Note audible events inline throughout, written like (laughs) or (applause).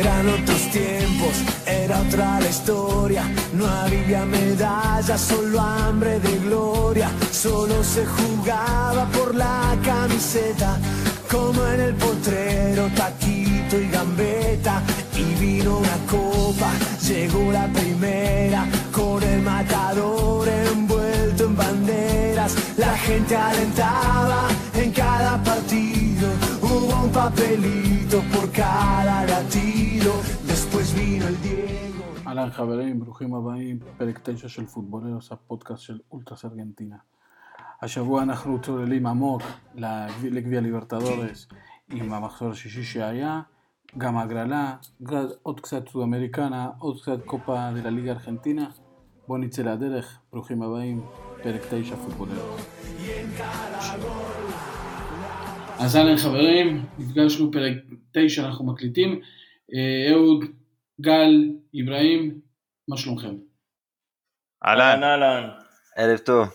Eran otros tiempos, era otra la historia. No había medallas, solo hambre de gloria. Solo se jugaba por la camiseta, como en el potrero, taquito y gambeta. Y vino una copa, llegó la primera, con el matador envuelto en banderas. La gente alentaba en cada partido, un papelito por cada latido. Después vino el Diego. אהלן חברים, ברוכים הבאים, פרק 9 של פוטבולרס, הפודקאסט של אולטרס ארגנטינה. השבוע אנחנו צוללים עמוק לגב- לגביע ליברטדורס עם המחזור השישי שהיה, גם הגרלה, גר- עוד קצת סודאמריקנה, עוד קצת קופה דה ליגה ארגנטינה. בואו נצא לדרך, ברוכים הבאים, פרק 9 פוטבולרס. אז אהלן חברים, נפגשנו פרק 9, אנחנו מקליטים. אה, אהוד, גל, אברהים, מה שלומכם? אהלן, אהלן. ערב טוב.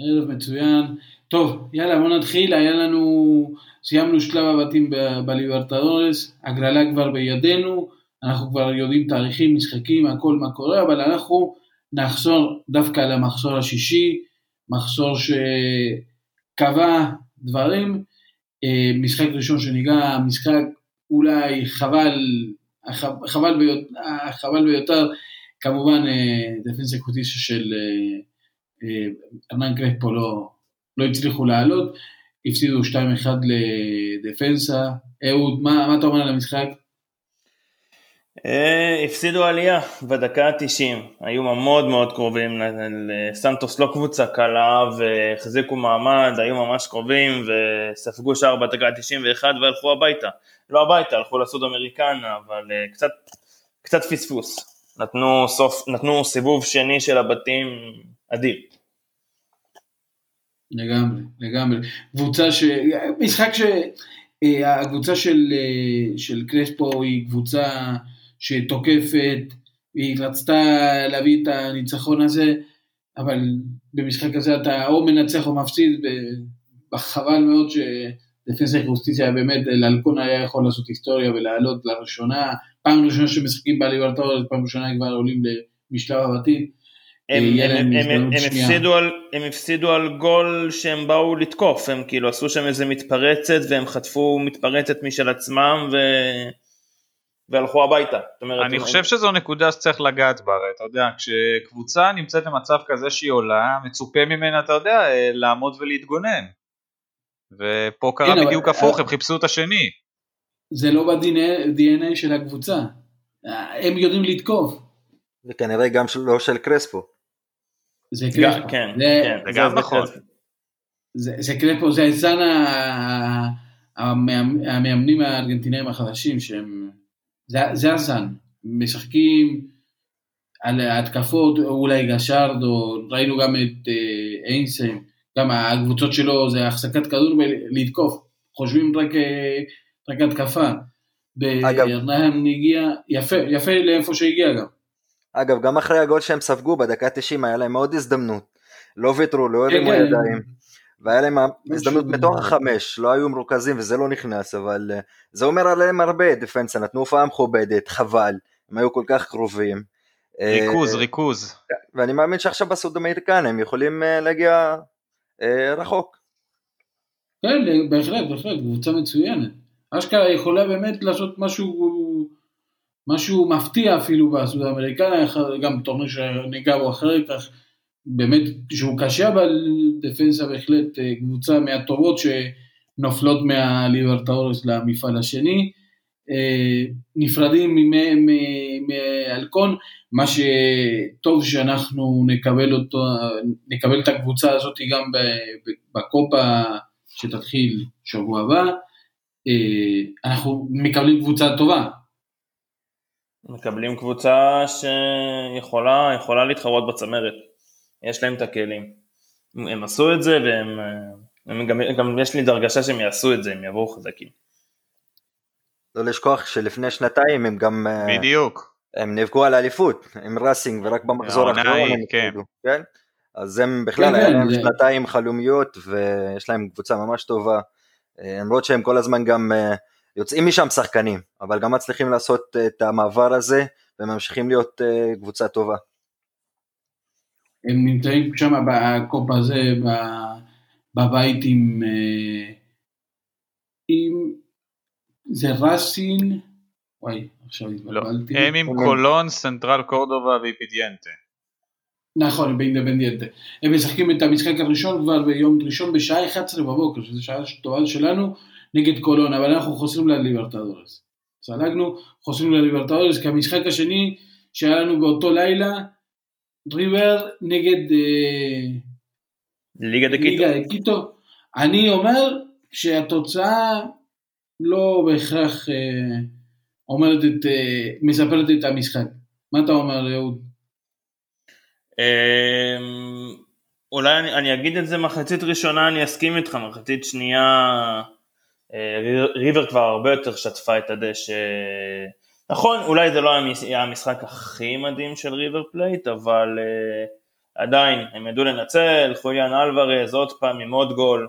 ערב מצוין. טוב, יאללה, בוא נתחיל. היה לנו, סיימנו שלב הבתים ב- בליברטדורס, הגרלה כבר בידינו, אנחנו כבר יודעים תאריכים, משחקים, הכל מה קורה, אבל אנחנו נחזור דווקא למחזור השישי, מחזור שקבע דברים. אה, משחק ראשון שניגע, משחק אולי חבל, חבל, ביות, החבל ביותר, כמובן אה, דפנס אקוטיסה של אה, ארנן קרספו לא, לא הצליחו לעלות, הפסידו 2-1 לדפנסה. אהוד, מה, מה אתה אומר על המשחק? אה, הפסידו עלייה בדקה ה-90, היו מאוד מאוד קרובים, סנטוס לא קבוצה קלה והחזיקו מעמד, היו ממש קרובים וספגו שער בדקה ה-91 והלכו הביתה. לא הביתה, הלכו לסוד אמריקנה, אבל אה, קצת, קצת פספוס. נתנו, סוף, נתנו סיבוב שני של הבתים אדיר. לגמרי, לגמרי. קבוצה ש... משחק ש... אה, הקבוצה של, של קרספו היא קבוצה שתוקפת, היא רצתה להביא את הניצחון הזה, אבל במשחק הזה אתה או מנצח או מפסיד, וחבל מאוד שדפנס אקרוסטיציה באמת, לאלקון היה יכול לעשות היסטוריה ולעלות לראשונה, פעם ראשונה שמשחקים בליברטורס, פעם ראשונה כבר עולים למשלב הבתים. הם, הם, הם, הם. הפסידו על, הם הפסידו על גול שהם באו לתקוף, הם כאילו עשו שם איזה מתפרצת והם חטפו מתפרצת משל עצמם ו... והלכו הביתה. אומרת, אני הם- חושב שזו נקודה שצריך לגעת בה, הרי אתה יודע, כשקבוצה נמצאת במצב כזה שהיא עולה, מצופה ממנה, אתה יודע, אה, לעמוד ולהתגונן. ופה כן, קרה אבל- בדיוק הפוך, הם חיפשו את השני. זה לא ב-DNA של הקבוצה. הם יודעים לתקוף. וכנראה גם של- לא של קרספו. זה קרספו. כן, זה, כן, זה גם זה נכון. זה, זה קרספו, זה המאמ- המאמנים הארגנטינאים החדשים שהם... זה, זה הזן. משחקים על ההתקפות, אולי גשרדו, ראינו גם את אה, אינסן, גם הקבוצות שלו זה החזקת כדור ולתקוף. חושבים רק, אה, רק התקפה. ברנהם הגיע, יפה, יפה לאיפה שהגיע גם. אגב, גם אחרי הגול שהם ספגו בדקה 90 היה להם עוד הזדמנות. לא ויתרו, לא הרימו כן. ידיים. והיה להם הזדמנות מתוך החמש, לא היו מרוכזים וזה לא נכנס, אבל אה, זה אומר עליהם הרבה, דפנסה נתנו הופעה מכובדת, חבל, הם היו כל כך קרובים. אה, ריכוז, ריכוז. ואני מאמין שעכשיו בסוד אמריקן הם יכולים אה, להגיע רחוק. כן, בהחלט, בהחלט, קבוצה מצוינת. אשכרה יכולה באמת לעשות משהו, משהו מפתיע אפילו בסוד האמריקאי, גם טורניר שניגע בו אחרי כך, באמת, שהוא קשה, אבל דפנסה בהחלט אה, קבוצה מהטובות שנופלות מהליברטאורס למפעל השני. אה, נפרדים מאלקון, מה שטוב שאנחנו נקבל אותו, נקבל את הקבוצה הזאת גם בקופה שתתחיל שבוע הבא, אה, אנחנו מקבלים קבוצה טובה. מקבלים קבוצה שיכולה יכולה להתחרות בצמרת. יש להם את הכלים. הם עשו את זה והם הם גם, גם יש לי את הרגשה שהם יעשו את זה, הם יבואו חזקים. לא לשכוח שלפני שנתיים הם גם אה, בדיוק. הם נאבקו על האליפות עם ראסינג ורק במחזור האחרון הם כן. הפסידו, כן? אז הם בכלל כן, היה כן, להם שנתיים חלומיות ויש להם קבוצה ממש טובה אה, למרות שהם כל הזמן גם אה, יוצאים משם שחקנים, אבל גם מצליחים לעשות את המעבר הזה, וממשיכים להיות אה, קבוצה טובה. הם נמצאים שם בקופ הזה, בבית עם... אה, עם... זה רסין, וואי, עכשיו לא, התבלבלתי. הם עם קולון, סנטרל קורדובה ואינדפנדיאנטה. נכון, באינדפנדיאנטה. הם משחקים את המשחק הראשון כבר ביום ראשון בשעה 11 בבוקר, שזו שעה טובה שלנו, נגד קולון, אבל אנחנו חוזרים לליברטדורס. צלגנו, חוזרים לליברטדורס, כי המשחק השני שהיה לנו באותו לילה, ריבר נגד אה, ליגה דה קיטו. ליגה דה קיטו. אני אומר שהתוצאה לא בהכרח אה, אומרת את, אה, מספרת את המשחק. מה אתה אומר, אהוד? אמ, אולי אני, אני אגיד את זה מחצית ראשונה, אני אסכים איתך, מחצית שנייה רי- ריבר כבר הרבה יותר שטפה את הדשא. נכון, אולי זה לא היה המש- היה המשחק הכי מדהים של ריבר פלייט, אבל אה, עדיין, הם ידעו לנצל, חוליאן אלוורז עוד פעם עם עוד גול,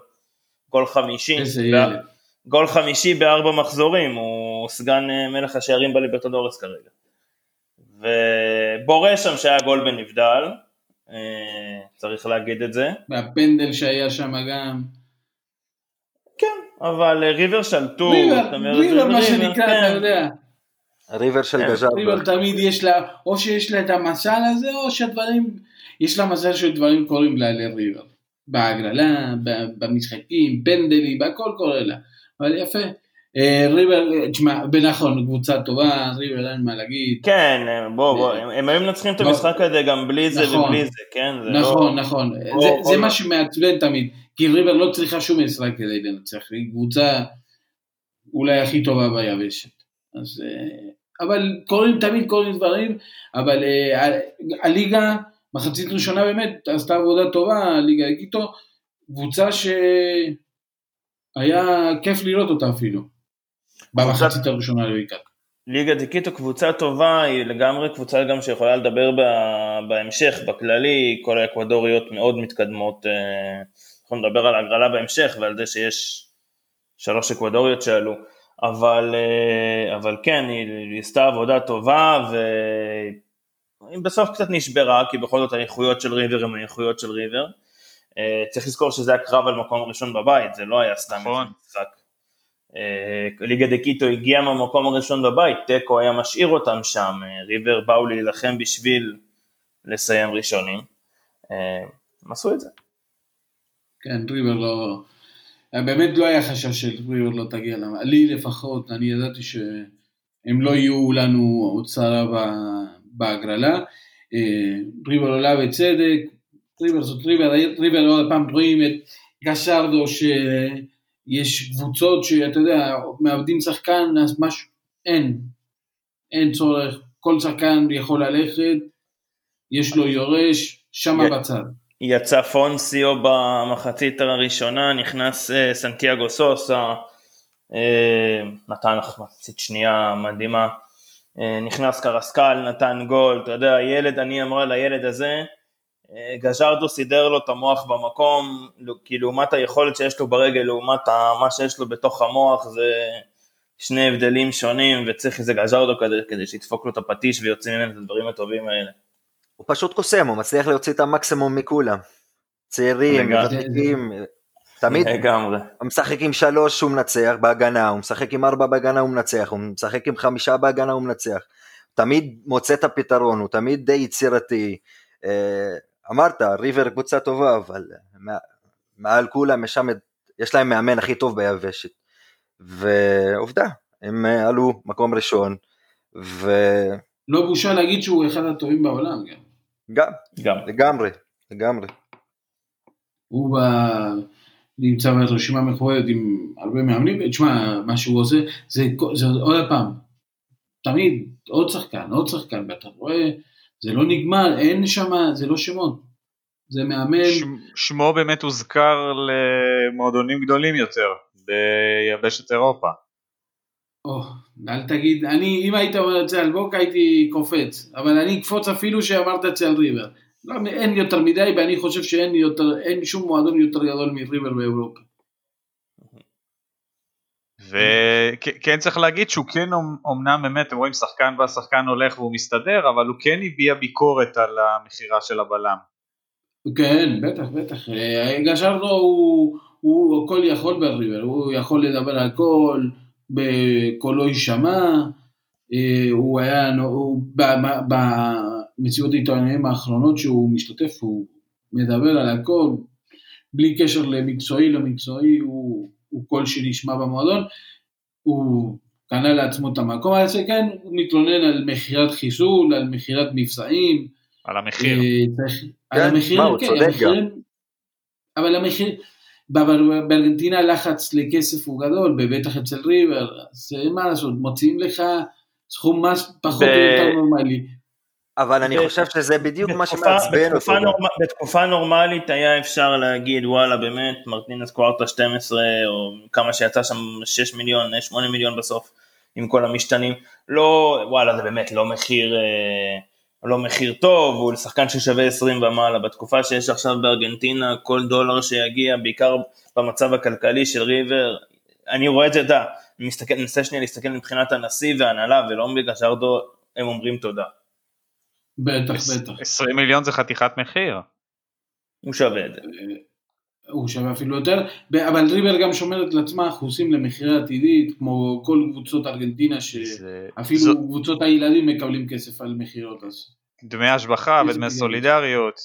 גול חמישי. איזה ילד. גול חמישי בארבע מחזורים, הוא סגן אה, מלך השערים בליברטדורס כרגע. ובורא שם שהיה גול בנבדל, אה, צריך להגיד את זה. והפנדל שהיה שם גם. כן, אבל ריבר שלטו, ריבר, ריבר זה מה ריבר, שנקרא, כן. אתה יודע. ריבר של כן, גז'אבה. ריבר תמיד יש לה, או שיש לה את המזל הזה, או שהדברים, יש לה מזל שדברים קורים לה לריבר. בהגרלה, ב- במשחקים, פנדלים, בהכל קורה לה. אבל יפה. אה, ריבר, אה, תשמע, נכון, קבוצה טובה, ריבר אין מה להגיד. כן, אה, בוא, בוא, הם- הם היו מנצחים את בוא. המשחק הזה גם בלי זה נכון. ובלי זה, כן? זה לא- נכון, נכון. זה לא- מה שמעצבן תמיד. כי ריבר לא צריכה שום משחק כדי לנצח. היא קבוצה אולי הכי טובה ביבשת. אז... אבל קורים, תמיד קורים דברים, אבל אה, הליגה, מחצית ראשונה באמת עשתה עבודה טובה, הליגה הגיטו, קבוצה שהיה כיף לראות אותה אפילו. במחצית הראשונה בעיקר. ליגה דיקיטו קבוצה טובה, היא לגמרי קבוצה גם שיכולה לדבר ב- בהמשך, בכללי, כל האקוודוריות מאוד מתקדמות, אה, אנחנו נדבר על ההגרלה בהמשך ועל זה שיש שלוש אקוודוריות שעלו, אבל, אה, אבל כן, היא, היא עשתה עבודה טובה והיא בסוף קצת נשברה, כי בכל זאת האיכויות של ריבר הן האיכויות של ריבר. אה, צריך לזכור שזה היה קרב על מקום ראשון בבית, זה לא היה סתם נכון. משחק. אה, ליגה דה קיטו הגיעה מהמקום הראשון בבית, תיקו היה משאיר אותם שם, ריבר באו להילחם בשביל לסיים ראשונים, הם עשו את זה. כן, ריבר לא... באמת לא היה חשש של ריבר לא תגיע. לי לפחות, אני ידעתי שהם לא יהיו לנו הוצאה בהגרלה. אה, ריבר עולה בצדק, ריבר זאת ריבר, ריבר עוד פעם רואים את גסרדו שיש קבוצות שאתה יודע, מאבדים שחקן, אז משהו, אין, אין צורך, כל שחקן יכול ללכת, יש לו יורש, שמה בצד. יצא פונסיו במחצית הראשונה, נכנס אה, סנטיאגו סוסה, אה, נתן מחצית שנייה מדהימה, אה, נכנס קרסקל, נתן גול, אתה יודע, ילד, אני אמרה לילד הזה, גז'רדו סידר לו את המוח במקום, כי לעומת היכולת שיש לו ברגל, לעומת מה שיש לו בתוך המוח, זה שני הבדלים שונים, וצריך איזה גז'רדו כדי, כדי שידפוק לו את הפטיש ויוצא ממנו את הדברים הטובים האלה. הוא פשוט קוסם, הוא מצליח להוציא את המקסימום מכולם. צעירים. ותיקים, תמיד לגמרי. הוא משחק עם שלוש הוא מנצח בהגנה, הוא משחק עם ארבע בהגנה הוא מנצח, הוא משחק עם חמישה בהגנה הוא מנצח. תמיד מוצא את הפתרון, הוא תמיד די יצירתי. אה, אמרת, ריבר קבוצה טובה, אבל מע- מעל כולם יש, שם, יש להם מאמן הכי טוב ביבשת. ועובדה, הם אה, עלו מקום ראשון, וגם, לא בושה להגיד שהוא אחד הטובים בעולם גם. גם. לגמרי, לגמרי. הוא ב... נמצא ברשימה מכובדת עם הרבה מאמנים, תשמע, מה שהוא עושה, זה, זה עוד פעם, תמיד עוד שחקן, עוד שחקן, ואתה רואה, זה לא נגמר, אין שם, זה לא שמות, זה מאמן, ש- שמו באמת הוזכר למועדונים גדולים יותר ביבשת אירופה. או, אל תגיד, אני, אם היית אומר את זה על בוק הייתי קופץ, אבל אני אקפוץ אפילו שאמרת את זה על ריבר. לא, אין יותר מדי, ואני חושב שאין יותר, אין שום מועדון יותר גדול מריבר באירופה. וכן צריך להגיד שהוא כן אומנם באמת, אתם רואים שחקן בא, שחקן הולך והוא מסתדר, אבל הוא כן הביע ביקורת על המכירה של הבלם. כן, בטח, בטח. גשרנו הוא, הוא הכל יכול בריבר, הוא יכול לדבר על הכל, בקולו יישמע, אה, הוא היה, הוא, במציאות העיתונאים האחרונות שהוא משתתף, הוא מדבר על הכל, בלי קשר למקצועי לא מקצועי, הוא, הוא קול שנשמע במועדון, הוא קנה לעצמו את המקום הזה, כן, הוא מתלונן על מכירת חיסול, על מכירת מבצעים. על המחיר. אה, על כן, המחיר, כן, אבל המחיר, בארגנטינה הלחץ לכסף הוא גדול, בטח אצל ריבר, אז מה לעשות, מוציאים לך סכום מס פחות או יותר נורמלי. אבל אני חושב שזה בדיוק מה שמעצבן אותו. בתקופה נורמלית היה אפשר להגיד וואלה באמת מרטינס קווארטה 12 או כמה שיצא שם 6 מיליון 8 מיליון בסוף עם כל המשתנים לא וואלה זה באמת לא מחיר אה, לא מחיר טוב הוא לשחקן ששווה 20 ומעלה בתקופה שיש עכשיו בארגנטינה כל דולר שיגיע בעיקר במצב הכלכלי של ריבר אני רואה את זה אתה אני מנסה שנייה להסתכל מבחינת הנשיא והנהלה ולא בגלל שהרדו הם אומרים תודה. בטח, בטח. 20 מיליון זה חתיכת מחיר. הוא שווה את זה. הוא שווה אפילו יותר, אבל ריבר גם שומרת לעצמה אחוזים למכירה עתידית, כמו כל קבוצות ארגנטינה, שאפילו זו... קבוצות הילדים מקבלים כסף על מכירות. אז... דמי השבחה ודמי סולידריות.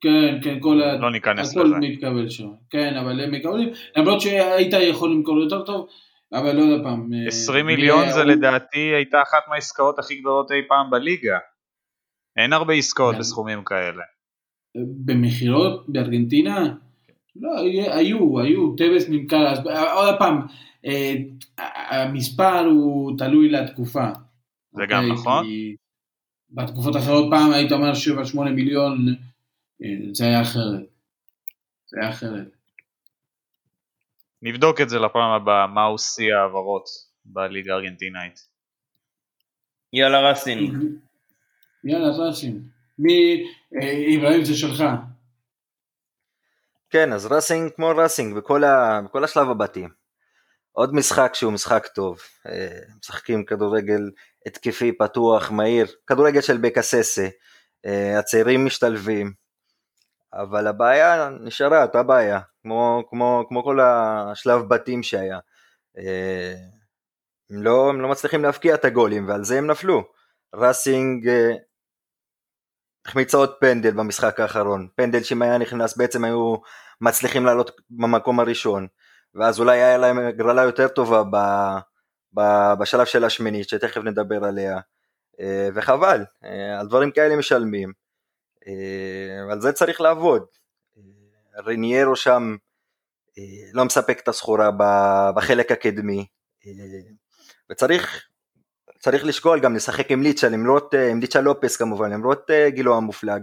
כן, כן, כל ה... לא ניכנס לזה. הכל מתקבל שם. כן, אבל הם מקבלים, למרות שהיית יכול למכור יותר טוב, אבל לא יודע פעם. 20 אה, מיליון זה לדעתי הייתה אחת מהעסקאות הכי גדולות אי פעם בליגה. אין הרבה עסקאות כן. בסכומים כאלה. במכירות בארגנטינה? לא, היו, היו, טבס נמכר, אז עוד פעם, אה, המספר הוא תלוי לתקופה. זה גם אוקיי? נכון. בתקופות אחרות פעם היית אומר 7-8 מיליון, אה, זה היה אחרת. זה היה אחרת. נבדוק את זה לפעם הבאה, מהו שיא העברות בליגה הארגנטינאית. יאללה רסין. יאללה, ראסין. מי, אברהים זה שלך. כן, אז ראסינג כמו ראסינג בכל, ה, בכל השלב הבתים. עוד משחק שהוא משחק טוב. אה, משחקים כדורגל התקפי, פתוח, מהיר, כדורגל של בקססה. אה, הצעירים משתלבים, אבל הבעיה נשארה אותה בעיה, כמו, כמו, כמו כל השלב בתים שהיה. אה, הם לא, הם לא מצליחים להבקיע את הגולים ועל זה הם נפלו. ראסינג החמיצה עוד פנדל במשחק האחרון, פנדל שאם היה נכנס בעצם היו מצליחים לעלות במקום הראשון, ואז אולי היה להם הגרלה יותר טובה ב, ב, בשלב של השמינית שתכף נדבר עליה, אה, וחבל, אה, על דברים כאלה משלמים, אה, על זה צריך לעבוד, רניירו שם לא מספק את הסחורה בחלק הקדמי, וצריך צריך לשקול גם לשחק עם ליצ'ה, למרות, אה, עם ליצ'ה לופס כמובן, למרות אה, גילו המופלג,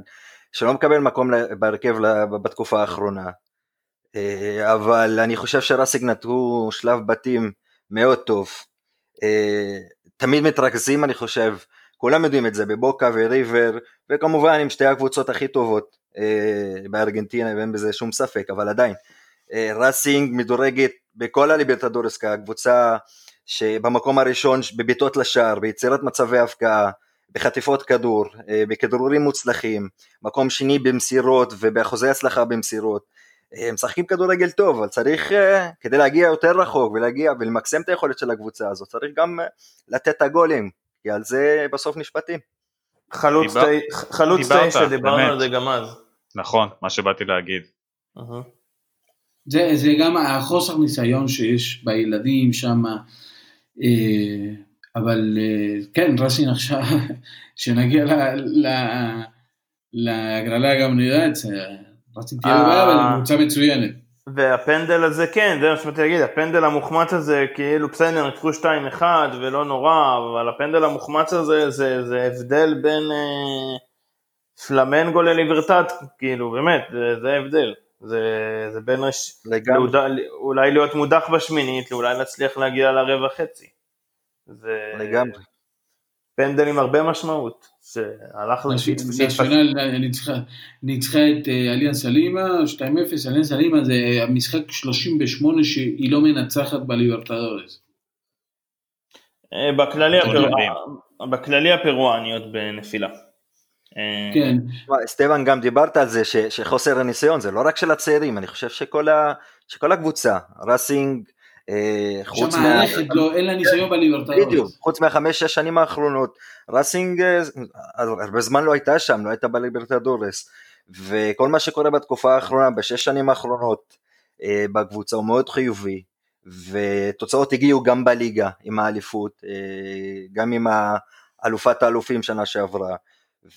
שלא מקבל מקום בהרכב בתקופה האחרונה. אה, אבל אני חושב שרסיק נטרו שלב בתים מאוד טוב. תמיד מתרכזים אני חושב, כולם יודעים את זה, בבוקה וריבר, וכמובן עם שתי הקבוצות הכי טובות בארגנטינה, ואין בזה שום ספק, אבל עדיין. ראסינג מדורגת בכל הליברטדורס כקבוצה שבמקום הראשון בביתות לשער, ביצירת מצבי הפקעה, בחטיפות כדור, אה, בכדרורים מוצלחים, מקום שני במסירות ובאחוזי הצלחה במסירות. הם משחקים כדורגל טוב, אבל צריך, אה, כדי להגיע יותר רחוק ולהגיע ולמקסם את היכולת של הקבוצה הזאת, צריך גם אה, לתת את הגולים, כי על זה בסוף נשפטים. חלוץ תשע, דיברנו על זה גם אז. נכון, מה שבאתי להגיד. זה, זה גם החוסר ניסיון שיש בילדים שם, אה, אבל אה, כן, רסין עכשיו, (laughs) כשנגיע להגרלה גם נראה את זה, רסין תהיה בבעיה, אבל היא קבוצה מצוינת. והפנדל הזה כן, זה מה שבאתי להגיד, הפנדל המוחמץ הזה, כאילו בסדר, ניצחו 2-1 ולא נורא, אבל הפנדל המוחמץ הזה זה, זה הבדל בין אה, פלמנגו לליברטט, כאילו, באמת, זה, זה הבדל. זה, זה בין רש... לעודה, אולי להיות מודח בשמינית, אולי להצליח להגיע לרבע חצי. זה... לגמרי. פנדל עם הרבה משמעות, שהלך נשיונל ניצחה את אה, אליאן סלימה, 2-0, אליאן סלימה זה המשחק 38 שהיא לא מנצחת בליברטדורס. אה, בכללי הפרואניות בנפילה. אה, כן. סטבן גם דיברת על זה ש, שחוסר הניסיון זה לא רק של הצעירים אני חושב שכל, ה, שכל הקבוצה ראסינג אה, חוץ מה... לא, אין לה ניסיון בליברטלוס. בדיוק, חוץ מהחמש שש שנים האחרונות. ראסינג אה, הרבה זמן לא הייתה שם, לא הייתה בליברטדורס. וכל מה שקורה בתקופה האחרונה, בשש שנים האחרונות בקבוצה הוא מאוד חיובי. ותוצאות הגיעו גם בליגה עם האליפות, גם עם אלופת האלופים שנה שעברה.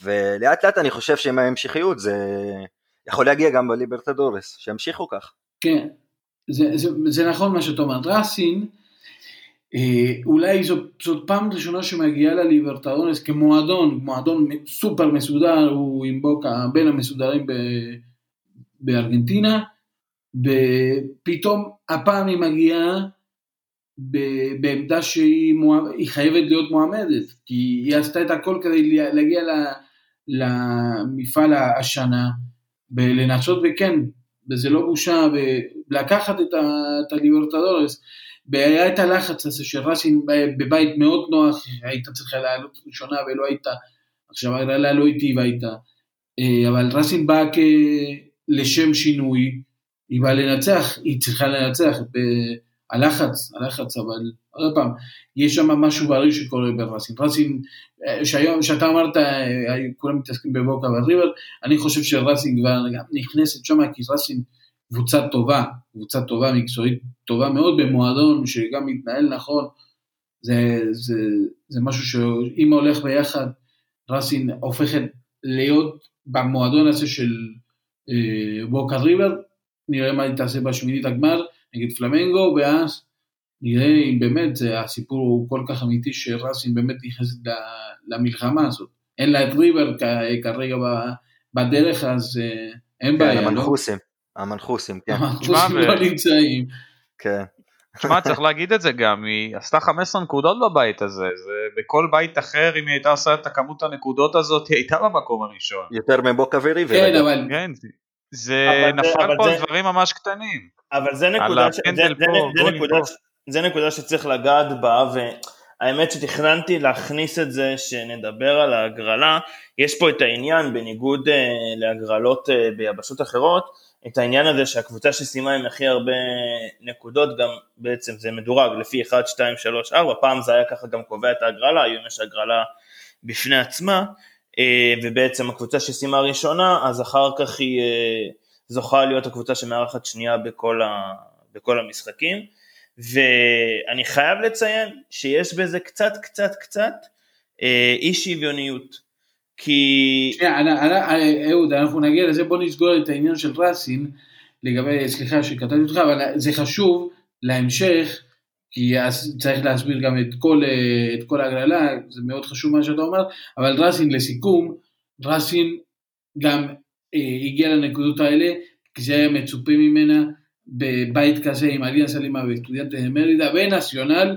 ולאט לאט אני חושב שעם ההמשכיות זה יכול להגיע גם בליברטדורס, שימשיכו כך. כן, זה, זה, זה נכון מה שאתה אומר, ראסין, אה, אולי זו, זאת פעם ראשונה שמגיעה לליברטדורס כמועדון, מועדון סופר מסודר, הוא עם בוקה בין המסודרים ב, בארגנטינה, ופתאום הפעם היא מגיעה בעמדה שהיא מועמד, חייבת להיות מועמדת, כי היא עשתה את הכל כדי להגיע למפעל השנה, ולנסות וכן, וזה לא בושה, ולקחת את הליברטדורס, והיה את הלחץ הזה של ראסין בבית מאוד נוח, היית צריכה לעלות ראשונה ולא היית, עכשיו הגרלה לא היטיבה הייתה, אה, אבל ראסין באה לשם שינוי, היא באה לנצח, היא צריכה לנצח, הלחץ, הלחץ, אבל עוד פעם, יש שם משהו בריא שקורה בראסין. ראסין, אה, שהיום, שאתה אמרת, אה, כולם מתעסקים בבוקה וריבר, אני חושב שראסין כבר נכנסת שם, כי ראסין קבוצה טובה, קבוצה טובה, מקצועית טובה מאוד במועדון, שגם מתנהל נכון, זה, זה, זה משהו שאם הולך ביחד, ראסין הופכת להיות במועדון הזה של אה, בוקה ריבר, נראה מה היא תעשה בשמינית הגמר, נגד פלמנגו, ואז נראה אם באמת זה, הסיפור הוא כל כך אמיתי שראסין באמת נכנסת למלחמה הזאת. אין לה את ריבר כרגע בדרך, אז אה, אין כן, בעיה. לא? המנחוסים? המנחוסים, כן. המנחוסים לא נמצאים. כן. תשמע, צריך להגיד את זה גם, היא עשתה 15 נקודות בבית הזה, זה בכל בית אחר, אם היא הייתה עושה את הכמות הנקודות הזאת, היא הייתה במקום הראשון. יותר מבוקה וריבר. כן, אבל... כן, זה נפל פה על דברים ממש קטנים. אבל זה נקודה, ש... זה, זה, זה, נקודה, זה נקודה שצריך לגעת בה, והאמת שתכננתי להכניס את זה שנדבר על ההגרלה, יש פה את העניין, בניגוד uh, להגרלות uh, ביבשות אחרות, את העניין הזה שהקבוצה שסיימה עם הכי הרבה נקודות, גם בעצם זה מדורג לפי 1, 2, 3, 4, פעם זה היה ככה גם קובע את ההגרלה, היום יש הגרלה בפני עצמה, ובעצם הקבוצה שסיימה ראשונה, אז אחר כך היא... Uh, זוכה להיות הקבוצה שמארחת שנייה בכל, ה, בכל המשחקים, ואני חייב לציין שיש בזה קצת קצת קצת אה, אי שוויוניות. כי... שנייה, אהוד, אנחנו נגיע לזה, בוא נסגור את העניין של ראסין, לגבי, סליחה שקטעתי אותך, אבל זה חשוב להמשך, כי אז צריך להסביר גם את כל, את כל ההגרלה, זה מאוד חשוב מה שאתה אומר, אבל ראסין לסיכום, ראסין גם אה, הגיעה לנקודות האלה, כי זה היה מצופה ממנה בבית כזה עם עלייה סלימה וסטודיאנטה מרידה ונציונל,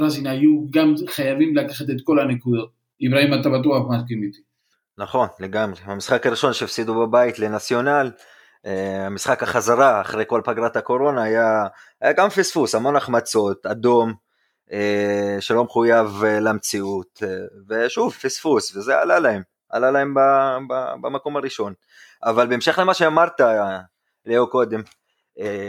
רזין היו גם חייבים לקחת את כל הנקודות. אברהים אתה בטוח מסכים איתי. נכון, לגמרי. המשחק הראשון שהפסידו בבית לנציונל, אה, המשחק החזרה אחרי כל פגרת הקורונה היה, היה גם פספוס, המון החמצות, אדום, אה, שלא מחויב למציאות, ושוב פספוס, וזה עלה להם. עלה להם במקום הראשון. אבל בהמשך למה שאמרת, לאו קודם,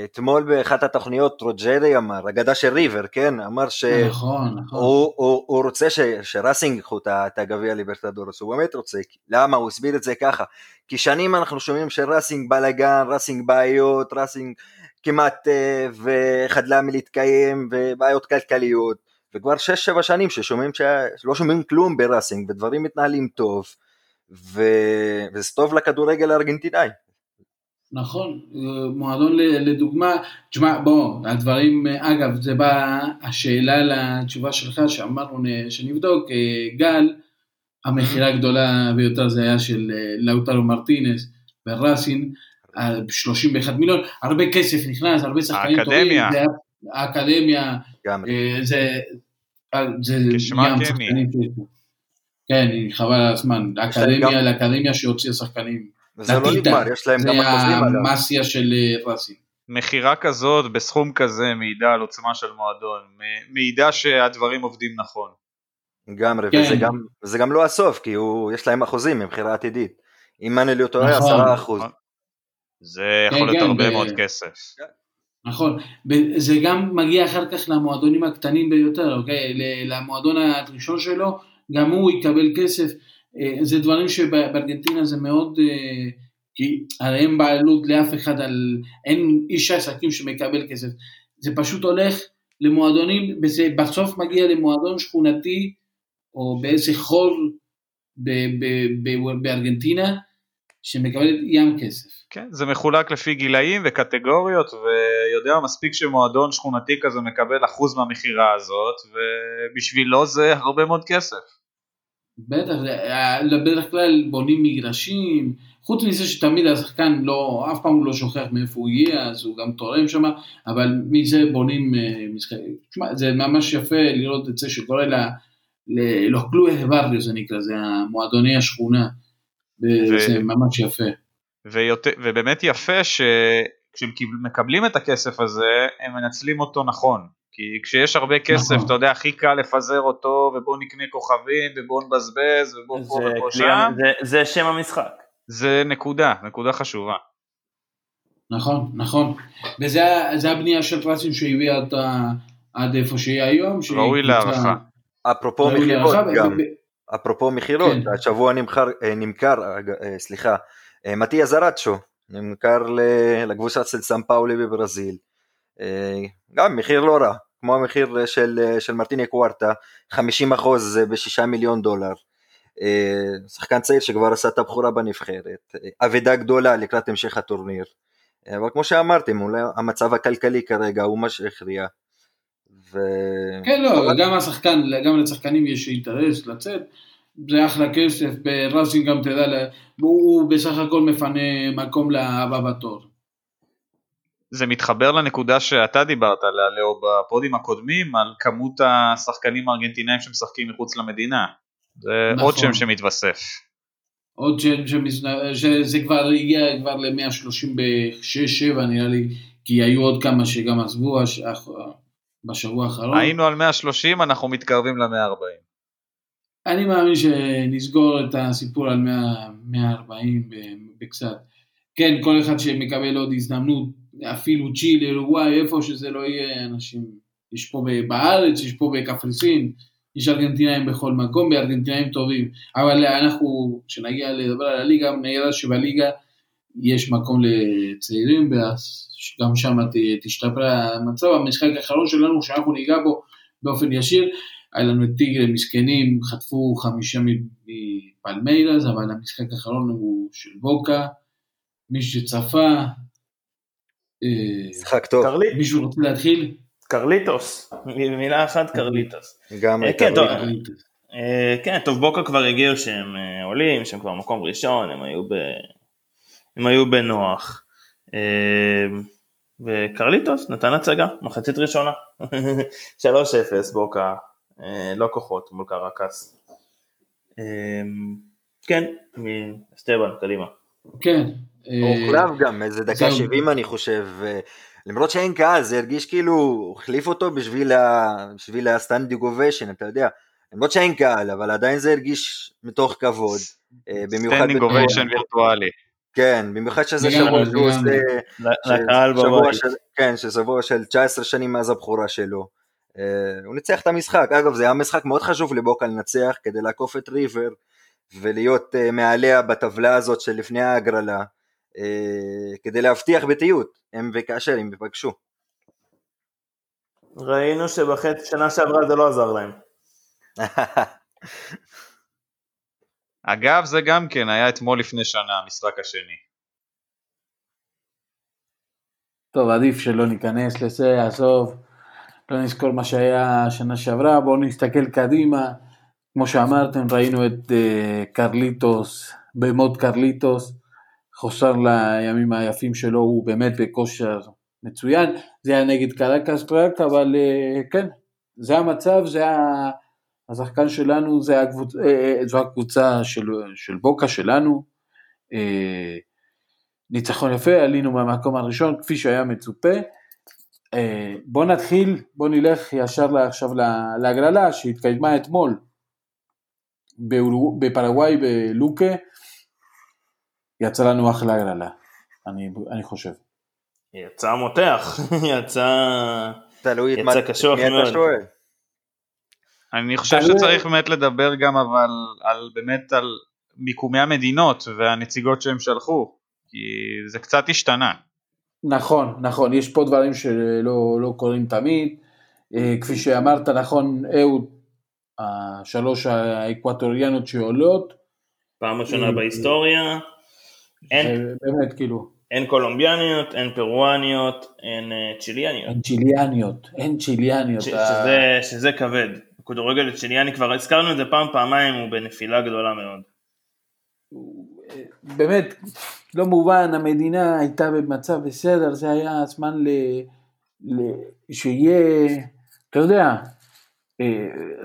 אתמול באחת התוכניות רוג'רי אמר, אגדה של ריבר, כן? אמר שהוא נכון, נכון. הוא, הוא רוצה ש, שראסינג ייקחו את הגביע ליברטדורס, הוא באמת רוצה, למה? הוא הסביר את זה ככה, כי שנים אנחנו שומעים שראסינג בלאגן, ראסינג בעיות, ראסינג כמעט אה, וחדלה מלהתקיים ובעיות כלכליות, וכבר 6-7 שנים ששומעים שלא שומעים כלום בראסינג ודברים מתנהלים טוב, ו... וזה טוב לכדורגל הארגנטינאי. נכון, מועדון לדוגמה, תשמע בוא, הדברים, אגב זה בא השאלה לתשובה שלך שאמרנו שנבדוק, גל, המכירה הגדולה ביותר זה היה של לאוטרו מרטינס וראסין, 31 מיליון, הרבה כסף נכנס, הרבה שחקנים טובים, האקדמיה, זה, זה, זה כשמה כן היא. כן, חבל על הזמן. גם- לאקדמיה שהוציאה שחקנים. וזה לא. נגמר, יש להם זה גם אחוזים עליו. המאסיה של אה, ראסי. מכירה כזאת בסכום כזה מעידה על עוצמה של מועדון, מעידה שהדברים עובדים נכון. לגמרי, כן. וזה גם, וזה גם לא הסוף, כי הוא, יש להם אחוזים ממכירה עתידית. אם אני לא טועה, נכון. עשרה אחוז. זה כן, יכול להיות כן, הרבה ב- מאוד כסף. נכון, זה גם מגיע אחר כך למועדונים הקטנים ביותר, אוקיי? למועדון הראשון שלו, גם הוא יקבל כסף. אה, זה דברים שבארגנטינה זה מאוד, אה, כי הרי אין בעלות לאף אחד על, אין איש עסקים שמקבל כסף. זה פשוט הולך למועדונים, וזה בסוף מגיע למועדון שכונתי, או באיזה חור בארגנטינה, שמקבל ים כסף. כן, זה מחולק לפי גילאים וקטגוריות, ויודע מספיק שמועדון שכונתי כזה מקבל אחוז מהמכירה הזאת, ובשבילו זה הרבה מאוד כסף. בטח, זה- אה, בדרך כלל בונים מגרשים, חוץ מזה שתמיד השחקן לא, אף פעם הוא לא שוכח מאיפה הוא הגיע, אז הוא גם תורם שם, אבל מזה בונים אה, משחקים. תשמע, זה ממש יפה לראות את זה שקורה ל... ל- לא קלויה בריו זה נקרא, זה המועדוני השכונה, וזה ממש יפה. ויותר, ובאמת יפה שכשהם מקבלים את הכסף הזה, הם מנצלים אותו נכון. כי כשיש הרבה כסף, נכון. אתה יודע, הכי קל לפזר אותו, ובוא נקנה כוכבים, ובוא נבזבז, ובוא פה ופה שם, זה- זה שם המשחק. זה נקודה, נקודה חשובה. נכון, נכון. וזה זה הבנייה של פרסים שהביאה אותה עד איפה שהיא היום. ראוי להערכה. אפרופו מכירות גם, אפרופו מכירות, כן. השבוע נמכר, אה, נמכר, אה, סליחה, אה, מתיה זרצ'ו, נמכר לקבוצה של סן פאולי בברזיל, אה, גם מחיר לא רע, כמו המחיר של, אה, של מרטיני קוורטה, 50 אחוז זה בשישה מיליון דולר, אה, שחקן צעיר שכבר עשה את הבכורה בנבחרת, אה, אבדה גדולה לקראת המשך הטורניר, אה, אבל כמו שאמרתם, אולי המצב הכלכלי כרגע הוא מה שהכריע. ו... כן, לא, גם השחקן, גם לשחקנים יש אינטרס לצאת, זה אחלה כסף, ברזין גם תדע, הוא בסך הכל מפנה מקום לאהבה בתור. זה מתחבר לנקודה שאתה דיברת עליה, לאו, בפודים הקודמים, על כמות השחקנים הארגנטינאים שמשחקים מחוץ למדינה. זה נכון. עוד שם שמתווסף. עוד שם שמזנ- שזה כבר הגיע כבר ל-136-7 נראה לי, כי היו עוד כמה שגם עזבו הש- בשבוע האחרון. היינו על 130, אנחנו מתקרבים ל-140. אני מאמין שנסגור את הסיפור על 100, 140 ב- בקצת. כן, כל אחד שמקבל עוד הזדמנות, אפילו צ'ילה, אורוגוואי, איפה שזה לא יהיה, אנשים, יש פה בארץ, יש פה בקפריסין, יש ארגנטינאים בכל מקום, וארגנטינאים טובים. אבל אנחנו, כשנגיע לדבר על הליגה, נראה שבליגה יש מקום לצעירים, וגם שם ת- תשתפר המצב. המשחק האחרון שלנו, שאנחנו ניגע בו באופן ישיר, היה לנו את טיגרי מסכנים, חטפו חמישה מפלמיירס, אבל המשחק האחרון הוא של בוקה, מי שצפה, משחק טוב, מישהו רוצה להתחיל? קרליטוס, מילה אחת קרליטוס. גם אה, כן, טוב. הליגה. אה, כן, טוב, בוקה כבר הגיעו שהם אה, עולים, שהם כבר מקום ראשון, הם היו, ב... הם היו בנוח. וקרליטוס נתן הצגה, מחצית ראשונה. (laughs) 3-0 בוקה, לא כוחות מול קרקס. כן, מסטבן, קדימה. כן. אה, הוחלף גם, איזה דקה זהו. 70 אני חושב, ו- למרות שאין קהל זה הרגיש כאילו הוא החליף אותו בשביל, ה... בשביל ה standing ovation, אתה יודע, למרות שאין קהל, אבל עדיין זה הרגיש מתוך כבוד, אה, במיוחד, standing ovation וירטואלי. כן, במיוחד שזה לגמרי, שבוע שהוא לגמרי. עושה, לקהל שבוע בבית. של, כן, ששבוע של 19 שנים מאז הבכורה שלו, אה, הוא ניצח את המשחק, אגב זה היה משחק מאוד חשוב לבוקה לנצח כדי לעקוף את ריבר ולהיות אה, מעליה בטבלה הזאת של לפני ההגרלה, אה, כדי להבטיח בתיות, הם וכאשר הם ייפגשו. ראינו שבחצי שנה שעברה זה לא עזר להם. (laughs) אגב, זה גם כן היה אתמול לפני שנה, המשחק השני. טוב, עדיף שלא ניכנס לזה, עזוב, לא נזכור מה שהיה שנה שעברה, בואו נסתכל קדימה. כמו שאמרתם, ראינו את אה, קרליטוס, במוד קרליטוס, חוסר לימים היפים שלו, הוא באמת בכושר מצוין. זה היה נגד קרקס רק, אבל אה, כן, זה המצב, זה ה- השחקן שלנו זה הקבוצ... אה, זו הקבוצה של, של בוקה שלנו. ניצחון יפה, עלינו מהמקום הראשון כפי שהיה מצופה. בוא נתחיל, בוא נלך ישר עכשיו להגרלה שהתקיימה אתמול בפרגוואי בלוקה, יצא לנו אחלה הגרלה, אני, אני חושב. יצא מותח, (laughs) יצא, תלוי יצא קשוח מאוד. אני חושב שצריך באמת לדבר גם אבל על באמת על מיקומי המדינות והנציגות שהם שלחו, כי זה קצת השתנה. נכון, נכון, יש פה דברים שלא לא קורים תמיד, אה, כפי שאמרת נכון, אהוד, השלוש האקווטוריאנות שעולות. פעם ראשונה אה, בהיסטוריה. אין, באמת כאילו. אין קולומביאניות, אין פרואניות, אין אה, צ'יליאניות. אין צ'יליאניות, אין צ'יליאניות. ש- שזה, שזה כבד. הכדורגל הצ'יליאני כבר הזכרנו את זה פעם פעמיים, הוא בנפילה גדולה מאוד. באמת, לא מובן, המדינה הייתה במצב בסדר, זה היה זמן ל... ל... שיהיה, אתה יודע, אה,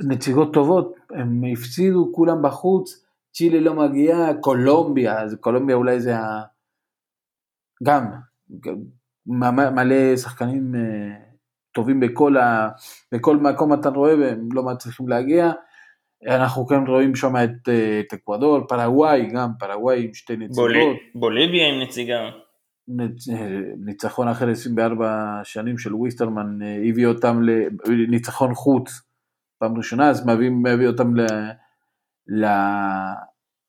נציגות טובות, הם הפסידו כולם בחוץ, צ'ילה לא מגיעה, קולומביה, אז קולומביה אולי זה ה... גם, מלא שחקנים אה, טובים בכל, ה... בכל מקום אתה רואה והם לא מצליחים להגיע. אנחנו כן רואים שם את, אה, את אקוודור, פרגוואי גם, פרגוואי עם שתי נציגות. בולי, בוליביה עם נציגה. ניצחון אחרי 24 שנים של וויסטרמן הביא אותם לניצחון חוץ פעם ראשונה, אז מביא, מביא אותם ל, ל,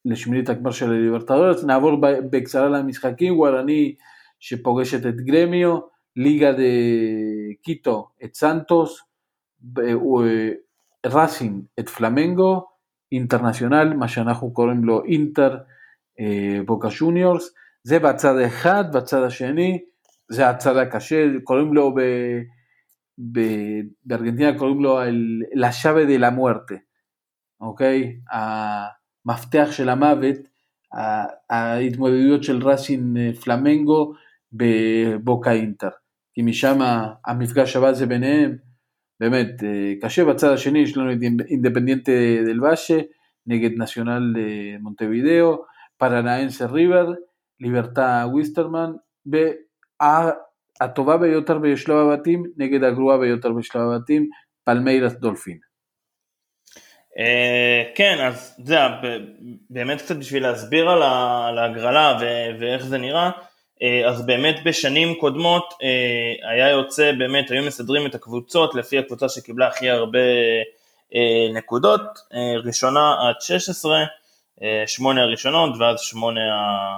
לשמינית הגמר של הליברטדורס. נעבור בקצרה למשחקים, ווארני שפוגשת את גרמיו, ליגה דה קיטו את סנטוס, ראסין את פלמנגו, אינטרנציונל, מה שאנחנו קוראים לו אינטר אה, בוקה שוניורס, זה בצד אחד, בצד השני זה הצד הקשה, קוראים לו ב... ב... בארגנטינה קוראים לו La llave de la muerte, אוקיי? המפתח של המוות, ההתמודדויות של ראסין אה, פלמנגו בבוקה אינטר, כי משם המפגש הבא זה ביניהם, באמת אה, קשה, בצד השני יש לנו את אינדפנדיאנטה דל ואייה נגד נציונל אה, מונטווידאו, פרנאנסה ריבר, ליברטה וויסטרמן, והטובה ביותר בשלב הבתים נגד הגרועה ביותר בשלב הבתים, פלמיירס דלפין. אה, כן, אז זה באמת קצת בשביל להסביר על ההגרלה ואיך זה נראה, אה, אז באמת בשנים קודמות אה, היה יוצא, באמת היו מסדרים את הקבוצות לפי הקבוצה שקיבלה הכי הרבה נקודות, ראשונה עד 16, שמונה הראשונות ואז שמונה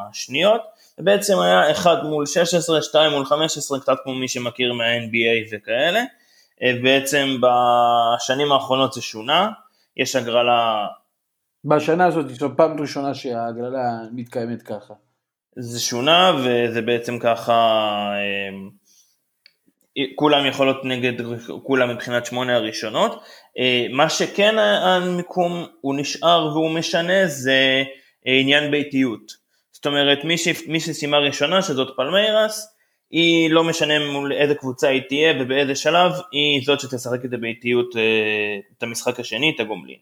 השניות, ובעצם היה 1 מול 16, 2 מול 15, קצת כמו מי שמכיר מה-NBA וכאלה, בעצם בשנים האחרונות זה שונה, יש הגרלה... בשנה הזאת זו פעם ראשונה שההגרלה מתקיימת ככה. זה שונה וזה בעצם ככה, אמ, כולם יכולות נגד כולם מבחינת שמונה הראשונות. אה, מה שכן המיקום הוא נשאר והוא משנה זה עניין ביתיות. זאת אומרת מי, ש... מי שסיימה ראשונה שזאת פלמיירס, היא לא משנה מול איזה קבוצה היא תהיה ובאיזה שלב, היא זאת שתשחק את הביתיות, אה, את המשחק השני, את הגומלין.